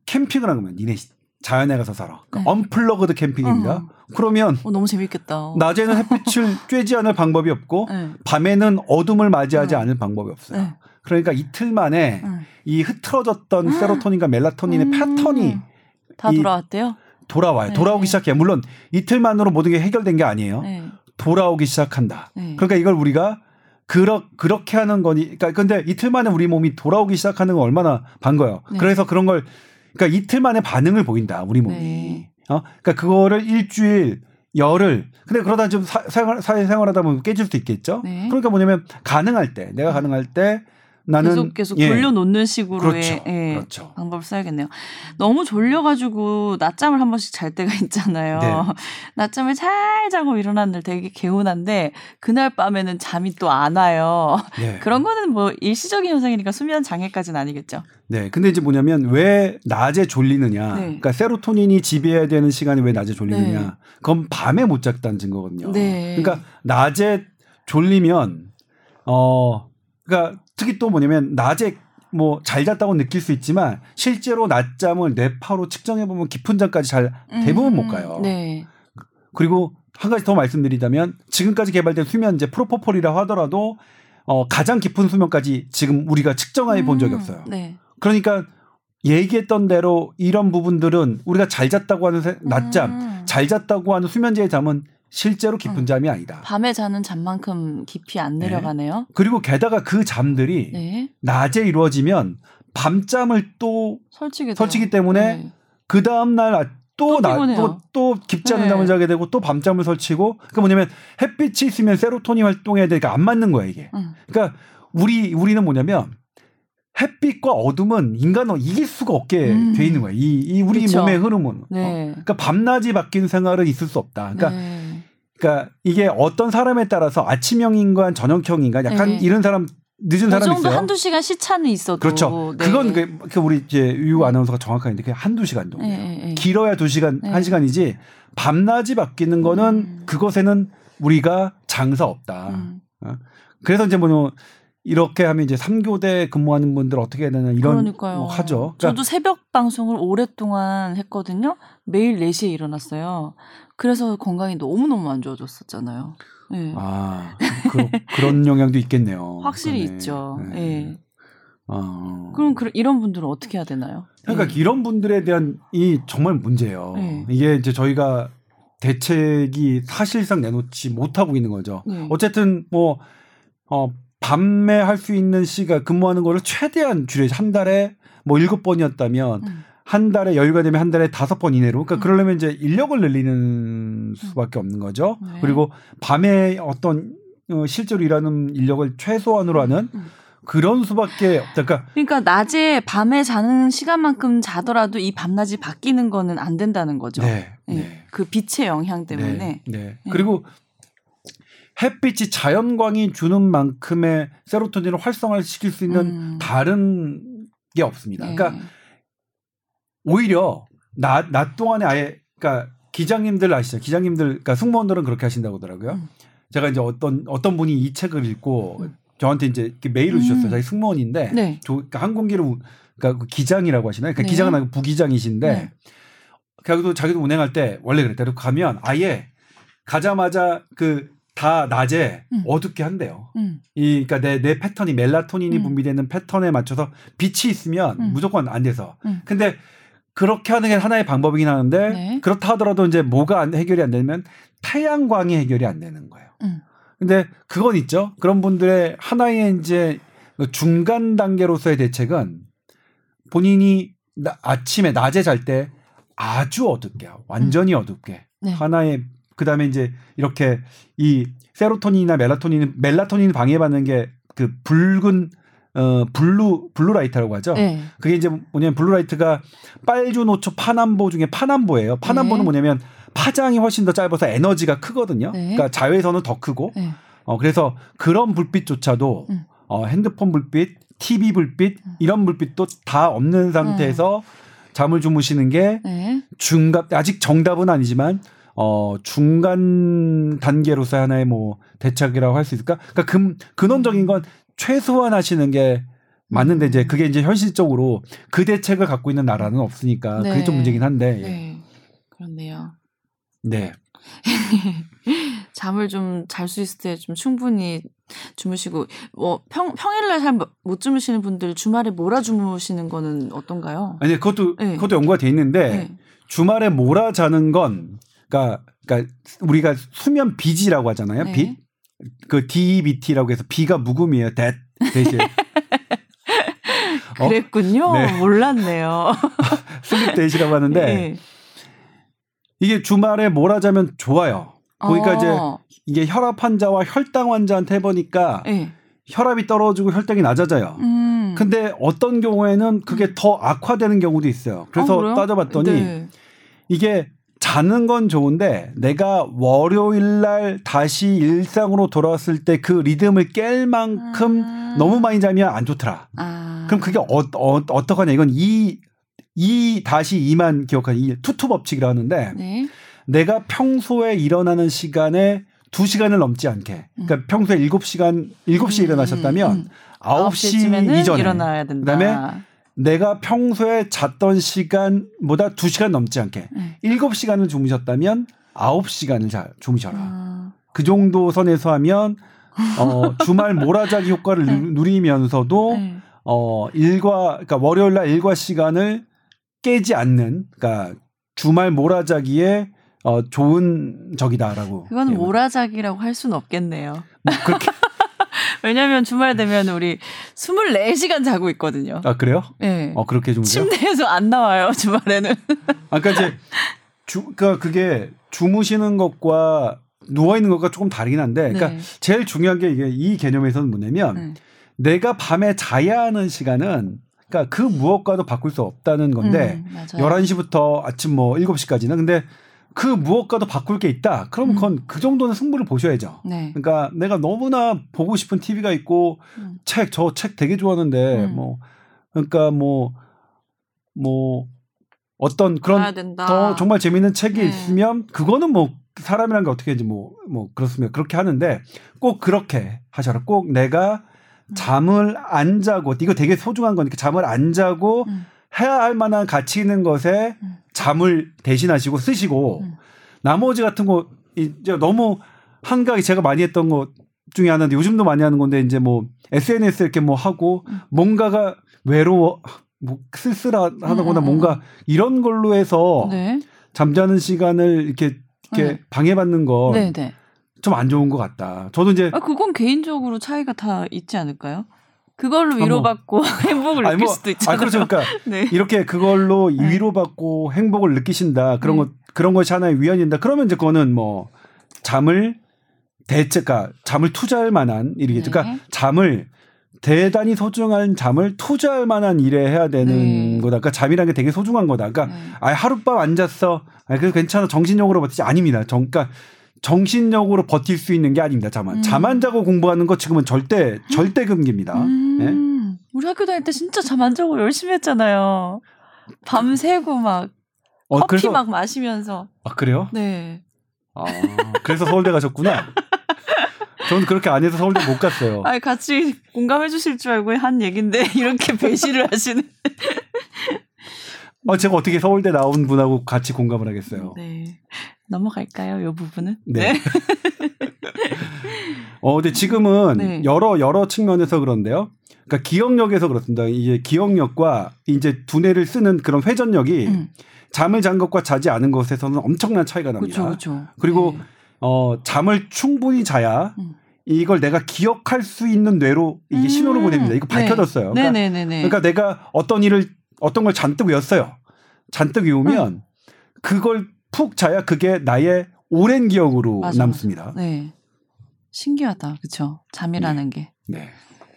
캠핑을 하면 니네 자연에 가서 살아. 그러니까 네. 언플러그드 캠핑입니다. 어. 그러면 어, 너무 재밌겠다. 낮에는 햇빛을 쬐지 않을 방법이 없고 네. 밤에는 어둠을 맞이하지 어. 않을 방법이 없어요. 네. 그러니까 이틀 만에 이 흐트러졌던 아. 세로토닌과 멜라토닌의 음. 패턴이 다 돌아왔대요. 돌아와요. 네. 돌아오기 시작해요. 물론 이틀만으로 모든 게 해결된 게 아니에요. 네. 돌아오기 시작한다. 네. 그러니까 이걸 우리가 그러, 그렇게 하는 거니. 그러니까 근데 이틀 만에 우리 몸이 돌아오기 시작하는 건 얼마나 반거예요. 네. 그래서 그런 걸 그러니까 이틀 만에 반응을 보인다. 우리 몸이. 네. 어? 그러니까 그거를 일주일 열흘. 근데 그러다 좀 사, 사회 생활 하다 보면 깨질 수도 있겠죠. 네. 그러니까 뭐냐면 가능할 때, 내가 가능할 때 나는 계속 계속 예. 돌려놓는 식으로의 그렇죠. 예, 그렇죠. 방법을 써야겠네요. 너무 졸려가지고 낮잠을 한 번씩 잘 때가 있잖아요. 네. 낮잠을 잘 자고 일어난 날 되게 개운한데 그날 밤에는 잠이 또 안 와요. 네. 그런 거는 뭐 일시적인 현상이니까 수면 장애까지는 아니겠죠. 네, 근데 이제 뭐냐면 왜 낮에 졸리느냐? 네. 그러니까 세로토닌이 지배해야 되는 시간이 왜 낮에 졸리느냐? 네. 그건 밤에 못 잤다는 증거거든요. 네. 그러니까 낮에 졸리면 어 그러니까 특히 또 뭐냐면 낮에 뭐 잘 잤다고 느낄 수 있지만 실제로 낮잠을 뇌파로 측정해 보면 깊은 잠까지 잘 대부분 못 음, 가요. 네. 그리고 한 가지 더 말씀드리자면 지금까지 개발된 수면제 프로포폴이라 하더라도 어 가장 깊은 수면까지 지금 우리가 측정해 본 적이 음, 없어요. 네. 그러니까 얘기했던 대로 이런 부분들은 우리가 잘 잤다고 하는 낮잠, 음. 잘 잤다고 하는 수면제의 잠은 실제로 깊은 음. 잠이 아니다. 밤에 자는 잠만큼 깊이 안 네. 내려가네요. 네. 그리고 게다가 그 잠들이 네. 낮에 이루어지면 밤잠을 또 설치게 설치기 때문에 네. 그 다음 날또또또 또 깊지 않은 네. 잠을 자게 되고 또 밤잠을 설치고 그 뭐냐면 햇빛이 있으면 세로토닌 활동해야 되니까 안 맞는 거야 이게. 음. 그러니까 우리 우리는 뭐냐면 햇빛과 어둠은 인간은 이길 수가 없게 음. 돼 있는 거야. 이, 이 우리 그쵸. 몸의 흐름은. 네. 어. 그러니까 밤낮이 바뀐 생활은 있을 수 없다. 그러니까 네. 그러니까 이게 어떤 사람에 따라서 아침형 인간, 저녁형 인간, 약간 네. 이런 사람 늦은 사람 그 있어요. 한두 시간 시차는 있어도. 그렇죠. 네. 그건 그, 그 우리 이제 유 아나운서가 정확하게 그게 한두 시간 정도. 네, 네, 네. 길어야 두 시간, 네. 한 시간이지 밤낮이 바뀌는 거는 음. 그것에는 우리가 장사 없다. 음. 어? 그래서 이제 뭐 이렇게 하면 이제 3교대 근무하는 분들 어떻게 해야 되나 이런 그러니까요. 뭐 하죠. 그러니까 저도 새벽 방송을 오랫동안 했거든요. 매일 4시에 일어났어요. 그래서 건강이 너무너무 안 좋아졌었잖아요. 네. 아, 그, 런 영향도 있겠네요. 확실히 그러네. 있죠. 네. 네. 어. 그럼 그, 이런 분들은 어떻게 해야 되나요? 그러니까 네. 이런 분들에 대한 이 정말 문제예요. 네. 이게 이제 저희가 대책이 사실상 내놓지 못하고 있는 거죠. 네. 어쨌든 뭐 어, 밤에 할 수 있는 시간 근무하는 거를 최대한 줄여서 한 달에 뭐 일곱 번이었다면 음. 한 달에 여유가 되면 한 달에 다섯 번 이내로 그러니까 음. 그러려면 이제 인력을 늘리는 수밖에 없는 거죠. 네. 그리고 밤에 어떤 어, 실제로 일하는 인력을 최소한으로 하는 음. 그런 수밖에 없다. 그러니까, 그러니까 낮에 밤에 자는 시간만큼 자더라도 이 밤낮이 바뀌는 거는 안 된다는 거죠. 네. 네. 네. 그 빛의 영향 때문에. 네. 네. 네. 그리고 햇빛이 자연광이 주는 만큼의 세로토닌을 활성화를 시킬 수 있는 음. 다른 게 없습니다. 그러니까 네. 오히려 낮, 낮 동안에 아예 그러니까 기장님들 아시죠? 기장님들 그러니까 승무원들은 그렇게 하신다고 하더라고요. 음. 제가 이제 어떤 어떤 분이 이 책을 읽고 음. 저한테 이제 메일을 음. 주셨어요. 자기 승무원인데 네. 조, 그러니까 항공기를 그러니까 그 기장이라고 하시나요? 그러니까 네. 기장은 아니고 부기장이신데 네. 자기도 자기도 운행할 때 원래 그랬대요. 가면 아예 가자마자 그 다 낮에 음. 어둡게 한대요. 음. 이 그러니까 내 내 패턴이 멜라토닌이 음. 분비되는 패턴에 맞춰서 빛이 있으면 음. 무조건 안 돼서. 근데 그렇게 하는 게 하나의 방법이긴 하는데 네. 그렇다 하더라도 이제 뭐가 안, 해결이 안 되면 태양광이 해결이 안 되는 거예요. 음. 근데 그건 있죠. 그런 분들의 하나의 이제 중간 단계로서의 대책은 본인이 나, 아침에 낮에 잘 때 아주 어둡게 완전히 음. 어둡게 네. 하나의 그다음에 이제 이렇게 이 세로토닌이나 멜라토닌 멜라토닌 방해받는 게 그 붉은 어 blue blue light라고 하죠. 네. 그게 이제 뭐냐면 blue light가 빨주노초 파남보 중에 파남보예요. 파남보는 네. 뭐냐면 파장이 훨씬 더 짧아서 에너지가 크거든요. 네. 그러니까 자외선은 더 크고. 네. 어 그래서 그런 불빛조차도 음. 어 핸드폰 불빛, TV 불빛 음. 이런 불빛도 다 없는 상태에서 음. 잠을 주무시는 게 네. 중간 아직 정답은 아니지만 어 중간 단계로서 하나의 뭐 대책이라고 할 수 있을까? 그러니까 근 근원적인 건 최소한 하시는 게 맞는데 이제 그게 이제 현실적으로 그 대책을 갖고 있는 나라는 없으니까 네. 그게 좀 문제긴 한데. 네. 그렇네요. 네. 잠을 좀 잘 수 있을 때 좀 충분히 주무시고 뭐 평 평일날 잘 못 주무시는 분들 주말에 몰아 주무시는 거는 어떤가요? 아니 그것도 네. 그것도 연구가 돼 있는데 네. 주말에 몰아 자는 건 그러니까 그러니까 우리가 수면 비지라고 하잖아요. 네. 빛. 그 DBT라고 해서 비가 묵음이에요. 대 대신. 그랬군요. 어? 네. 몰랐네요. 슬립 대시라고 하는데 네. 이게 주말에 몰아자면 좋아요. 보니까 어. 이제 이게 혈압 환자와 혈당 환자한테 해보니까 네. 혈압이 떨어지고 혈당이 낮아져요. 음. 근데 어떤 경우에는 그게 음. 더 악화되는 경우도 있어요. 그래서 아, 따져봤더니 네. 이게 자는 건 좋은데 내가 월요일 날 다시 일상으로 돌아왔을 때 그 리듬을 깰 만큼 아. 너무 많이 자면 안 좋더라. 아. 그럼 그게 어, 어, 어떡하냐. 이건 이, 이 다시 이만 기억하는 이 투투 법칙이라 하는데 네. 내가 평소에 일어나는 시간에 2시간을 넘지 않게. 그러니까 음. 평소에 7시간, 7시에 음, 일어나셨다면 음, 음. 9시 이전에. 일어나야 된다. 그다음에 내가 평소에 잤던 시간보다 2시간 넘지 않게 네. 7시간을 주무셨다면 9시간을 자, 주무셔라. 아. 그 정도 선에서 하면 어, 주말 몰아자기 효과를 네. 누리면서도 네. 어, 일과 그러니까 월요일 날 일과 시간을 깨지 않는 그러니까 주말 몰아자기에 어, 좋은 적이다라고. 그거는 몰아자기라고 할 수는 없겠네요. 뭐 그렇게 왜냐면 주말 되면 우리 24시간 자고 있거든요. 아, 그래요? 네. 어, 그렇게 좀. 침대에서 안 나와요, 주말에는. 아까 그러니까 이제 주, 그니까 그게 주무시는 것과 누워 있는 것과 조금 다르긴 한데, 그러니까 네. 제일 중요한 게 이게 이 개념에서는 뭐냐면 네. 내가 밤에 자야 하는 시간은 그러니까 그 무엇과도 바꿀 수 없다는 건데 음, 11시부터 아침 뭐 7시까지는 근데 그 무엇과도 바꿀 게 있다. 그럼 음. 그건 그 정도는 승부를 보셔야죠. 네. 그러니까 내가 너무나 보고 싶은 TV가 있고 음. 책, 저 책 되게 좋아하는데 음. 뭐 그러니까 뭐뭐 뭐 어떤 그런 더 정말 재밌는 책이 네. 있으면 그거는 뭐 사람이란 게 어떻게 하지 뭐, 뭐 그렇습니다. 그렇게 하는데 꼭 그렇게 하셔라. 꼭 내가 음. 잠을 안 자고 이거 되게 소중한 거니까 잠을 안 자고 음. 해야 할 만한 가치 있는 것에 음. 잠을 대신하시고 쓰시고 음. 나머지 같은 거 이제 너무 한가하게 제가 많이 했던 것 중에 하나인데 요즘도 많이 하는 건데 이제 뭐 SNS 이렇게 뭐 하고 음. 뭔가가 외로워 뭐 쓸쓸하다거나 음. 뭔가 이런 걸로 해서 네. 잠자는 시간을 이렇게 이렇게 네. 방해받는 건 좀안 네, 네. 좋은 것 같다. 저도 이제 아, 그건 개인적으로 차이가 다 있지 않을까요? 그걸로 위로받고 뭐, 행복을 느낄 뭐, 수도 있잖아요. 아, 그렇죠. 그러니까 네. 이렇게 그걸로 네. 위로받고 행복을 느끼신다. 그런 네. 것 그런 것이 하나의 위안인다. 그러면 이제 그거는 뭐 잠을 대체가 그러니까 잠을 투자할 만한 일이겠죠. 그러니까 네. 잠을 대단히 소중한 잠을 투자할 만한 일에 해야 되는 네. 거다. 그러니까 잠이라는 게 되게 소중한 거다. 그러니까 네. 아 하룻밤 안 잤어. 아 그래도 괜찮아. 정신적으로 버티지 아닙니다. 정, 그러니까 정신력으로 버틸 수 있는 게 아닙니다. 잠안. 음. 잠안 자고 공부하는 거 지금은 절대 절대 금기입니다. 음. 네? 우리 학교 다닐 때 진짜 잠 안 자고 열심히 했잖아요. 밤새고 막 어, 커피 그래서, 막 마시면서. 아 그래요? 네. 아 그래서 서울대 가셨구나. 저는 그렇게 안 해서 서울대 못 갔어요. 아 같이 공감해 주실 줄 알고 한 얘긴데 이렇게 배신을 하시는. 어, 제가 어떻게 서울대 나온 분하고 같이 공감을 하겠어요. 네. 넘어갈까요? 이 부분은? 네. 네. 어, 근데 지금은 네. 여러 여러 측면에서 그런데요. 그러니까 기억력에서 그렇습니다. 이게 기억력과 이제 두뇌를 쓰는 그런 회전력이 음. 잠을 잔 것과 자지 않은 것에서는 엄청난 차이가 납니다. 그쵸. 그리고 네. 어, 잠을 충분히 자야 음. 이걸 내가 기억할 수 있는 뇌로 이게 신호를 음. 보냅니다. 이거 네. 밝혀졌어요. 네. 그러니까, 그러니까 내가 어떤 일을 어떤 걸 잔뜩 외웠어요. 잔뜩 외우면 음. 그걸 푹 자야 그게 나의 오랜 기억으로 맞아, 남습니다. 맞아. 네. 신기하다. 그렇죠. 잠이라는 네. 게. 네.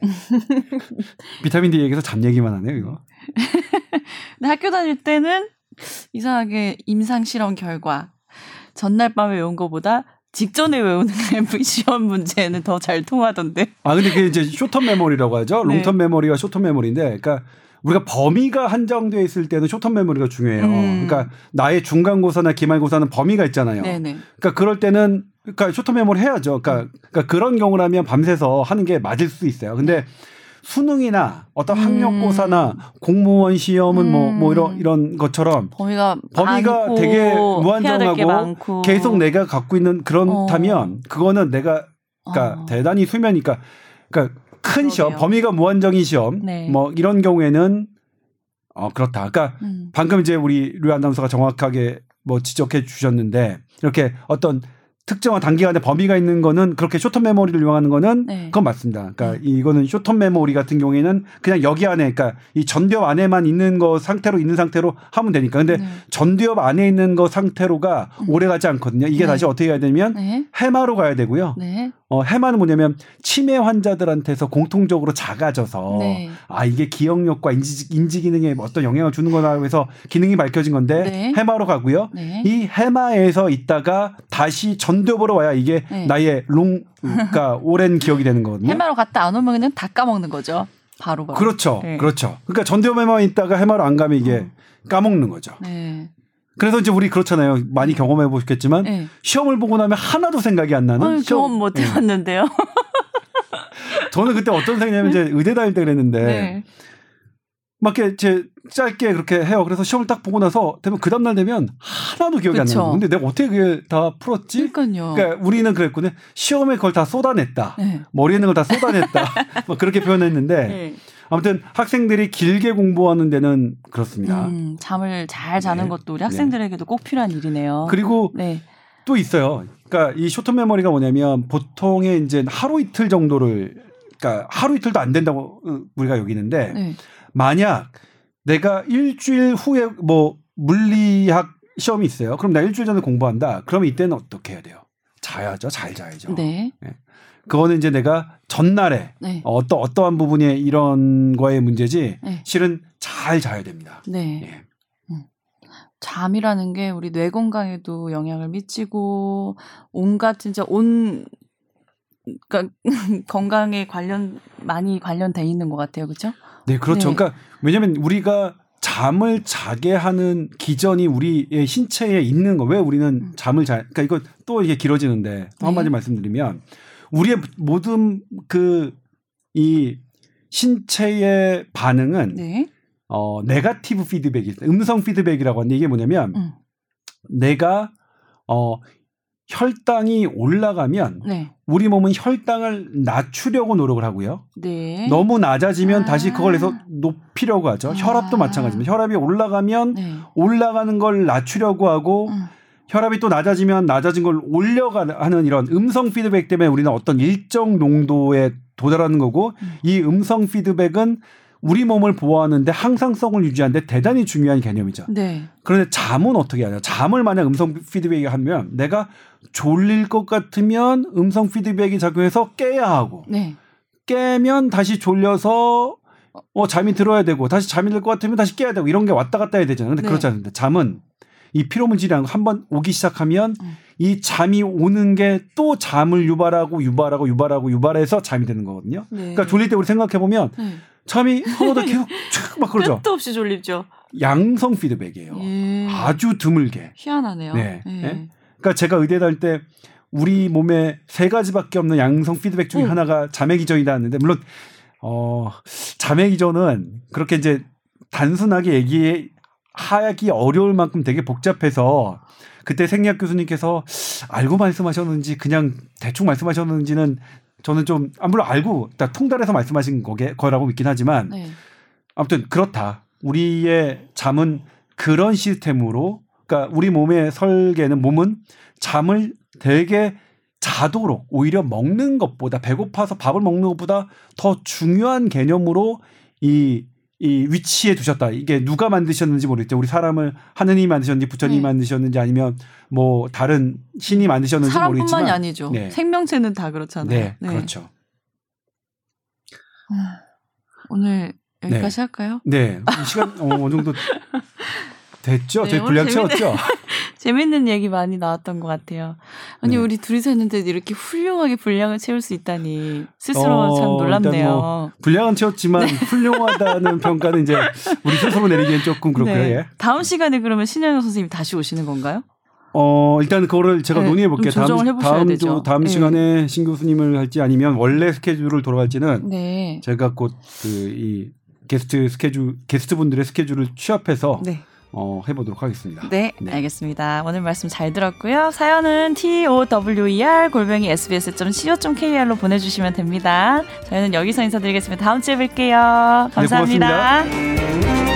비타민 D 얘기해서 잠 얘기만 하네요, 이거. 근데 학교 다닐 때는 이상하게 임상 실험 결과 전날 밤에 외운 것보다 직전에 외우는 시험 문제는 더 잘 통하던데. 아 근데 그게 이제 short-term memory라고 하죠. 네. long-term memory와 short-term memory인데, 그러니까 우리가 범위가 한정되어 있을 때는 short-term memory가 중요해요. 음. 그러니까 나의 중간고사나 기말고사는 범위가 있잖아요. 네네. 그러니까 그럴 때는 그러니까 short-term memory 해야죠. 그러니까, 그러니까 그런 경우라면 밤새서 하는 게 맞을 수 있어요. 근데 수능이나 어떤 학력고사나 음. 공무원 시험은 뭐뭐 뭐 이런 음. 이런 것처럼 범위가 범위가 되게 무한정하고 계속 내가 갖고 있는 그렇다면 어. 그거는 내가 그러니까 어. 대단히 수면이니까 그러니까 큰 시험 범위가 무한정인 시험 네. 뭐 이런 경우에는 어 그렇다. 그러니까 음. 방금 이제 우리 류 아나운서가 정확하게 뭐 지적해 주셨는데 이렇게 어떤 특정한 단기간에 범위가 있는 거는 그렇게 쇼텀 메모리를 이용하는 거는 네. 그건 맞습니다. 그러니까 네. 이거는 쇼텀 메모리 같은 경우에는 그냥 여기 안에 그러니까 이 전두엽 안에만 있는 거 상태로 있는 상태로 하면 되니까. 근데 네. 전두엽 안에 있는 거 상태로가 음. 오래 가지 않거든요. 이게 네. 다시 어떻게 해야 되면 네. 해마로 가야 되고요. 네. 어, 해마는 뭐냐면 치매 환자들한테서 공통적으로 작아져서 네. 아 이게 기억력과 인지, 인지 기능에 어떤 영향을 주는 거나 해서 기능이 밝혀진 건데 해마로 가고요. 이 해마에서 있다가 다시 전 전두엽으로 와야 이게 네. 나의 롱, 그러니까 오랜 기억이 되는 거거든요. 해마로 갔다 안 오면 그냥 다 까먹는 거죠. 바로 바로. 그렇죠. 네. 그렇죠. 그러니까 전두엽에만 있다가 해마로 안 가면 이게 어. 까먹는 거죠. 네. 그래서 이제 우리 그렇잖아요. 많이 경험해 보셨겠지만 네. 시험을 보고 나면 하나도 생각이 안 나는. 어, 시험 못 네. 해봤는데요. 저는 그때 어떤 생각이냐면 이제 의대 다닐 때 그랬는데 네. 막 이렇게 제 짧게 그렇게 해요. 그래서 시험을 딱 보고 나서 되면 그 다음날 되면 하나도 기억이 그쵸. 안 나요. 근데 내가 어떻게 그게 다 풀었지? 그러니까요. 그러니까 우리는 그랬거든요. 시험에 그걸 다 쏟아냈다. 네. 머리에 있는 걸 다 쏟아냈다. 뭐 그렇게 표현했는데 네. 아무튼 학생들이 길게 공부하는 데는 그렇습니다. 음, 잠을 잘 자는 네. 것도 우리 학생들에게도 꼭 필요한 일이네요. 그리고 네. 또 있어요. 그러니까 이 쇼트 메모리가 뭐냐면 보통의 이제 하루 이틀 정도를 그러니까 하루 이틀도 안 된다고 우리가 여기는데 네. 만약 내가 일주일 후에 뭐 물리학 시험이 있어요. 그럼 나 일주일 전에 공부한다. 그러면 이때는 어떻게 해야 돼요? 자야죠. 잘 자야죠. 네. 네. 그거는 이제 내가 전날에 네. 어떠 어떠한 부분에 이런 거의 문제지 네. 실은 잘 자야 됩니다. 네. 네. 음. 잠이라는 게 우리 뇌 건강에도 영향을 미치고 온갖 진짜 온 그러니까 건강에 관련 많이 관련돼 있는 것 같아요, 그렇죠? 네, 그렇죠. 네. 그러니까 왜냐하면 우리가 잠을 자게 하는 기전이 우리의 신체에 있는 거. 왜 우리는 음. 잠을 자? 그러니까 이거 또 이게 길어지는데 또 한마디 네. 말씀드리면 우리의 모든 그 이 신체의 반응은 네. 어 네가티브 피드백이. 음성 피드백이라고 하는데 이게 뭐냐면 음. 내가 어 혈당이 올라가면 네. 우리 몸은 혈당을 낮추려고 노력을 하고요. 네. 너무 낮아지면 아. 다시 그걸 해서 높이려고 하죠. 아. 혈압도 마찬가지입니다. 혈압이 올라가면 네. 올라가는 걸 낮추려고 하고 음. 혈압이 또 낮아지면 낮아진 걸 올려가는 이런 음성 피드백 때문에 우리는 어떤 일정 농도에 도달하는 거고 음. 이 음성 피드백은 우리 몸을 보호하는데 항상성을 유지하는데 대단히 중요한 개념이죠. 네. 그런데 잠은 어떻게 하냐? 잠을 만약 음성 피드백이 하면 내가 졸릴 것 같으면 음성 피드백이 작용해서 깨야 하고 네. 깨면 다시 졸려서 어 잠이 들어야 되고 다시 잠이 들 것 같으면 다시 깨야 되고 이런 게 왔다 갔다 해야 되잖아요. 근데 네. 그렇지 않는데 잠은 이 피로물질이라는 거 한번 오기 시작하면 음. 이 잠이 오는 게 또 잠을 유발하고 유발하고 유발하고 유발해서 잠이 되는 거거든요. 네. 그러니까 졸릴 때 우리 생각해 보면 네. 잠이 한번더 계속 막 그러죠. 끝도 없이 졸립죠. 양성 피드백이에요. 예. 아주 드물게. 희한하네요. 네. 예. 네. 그러니까 제가 의대 다닐 때 우리 몸에 세 가지밖에 없는 양성 피드백 중에 음. 하나가 자매 기전이다 했는데 물론 어 자매 기전은 그렇게 이제 단순하게 얘기하기 어려울 만큼 되게 복잡해서 그때 생리학 교수님께서 알고 말씀하셨는지 그냥 대충 말씀하셨는지는 저는 좀 아, 물론 알고 딱 통달해서 말씀하신 거게 거라고 믿긴 하지만 네. 아무튼 그렇다. 우리의 잠은 그런 시스템으로 그러니까 우리 몸의 설계는 몸은 잠을 되게 자도록 오히려 먹는 것보다 배고파서 밥을 먹는 것보다 더 중요한 개념으로 이, 이 위치에 두셨다. 이게 누가 만드셨는지 모르겠죠. 우리 사람을 하느님이 만드셨는지 부처님이 네. 만드셨는지 아니면 뭐 다른 신이 만드셨는지 사람뿐만이 모르겠지만 사람뿐만이 아니죠. 네. 생명체는 다 그렇잖아요. 네, 네. 그렇죠. 아, 오늘 여기까지 네. 할까요? 네. 시간 어, 어느 정도 됐죠? 네, 저희 분량 채웠죠? 재밌는 얘기 많이 나왔던 것 같아요. 아니, 네. 우리 둘이서 했는데 이렇게 훌륭하게 분량을 채울 수 있다니 스스로 어, 참 놀랍네요. 뭐 분량은 채웠지만 네. 훌륭하다는 평가는 이제 우리 스스로 내리기엔 조금 그렇고요. 네. 예. 다음 시간에 그러면 신현영 선생님 다시 오시는 건가요? 어, 일단 그거를 제가 네, 논의해 볼게요. 다음, 다음 주, 다음 네. 시간에 신 교수님을 할지 아니면 원래 스케줄을 돌아갈지는 네. 제가 곧 그 이 게스트 스케줄, 게스트 분들의 스케줄을 취합해서 네. 어, 해보도록 하겠습니다. 네, 네, 알겠습니다. 오늘 말씀 잘 들었고요. 사연은 tower 골뱅이 sbs.co.kr로 보내주시면 됩니다. 저희는 여기서 인사드리겠습니다. 다음 주에 뵐게요. 감사합니다. 네,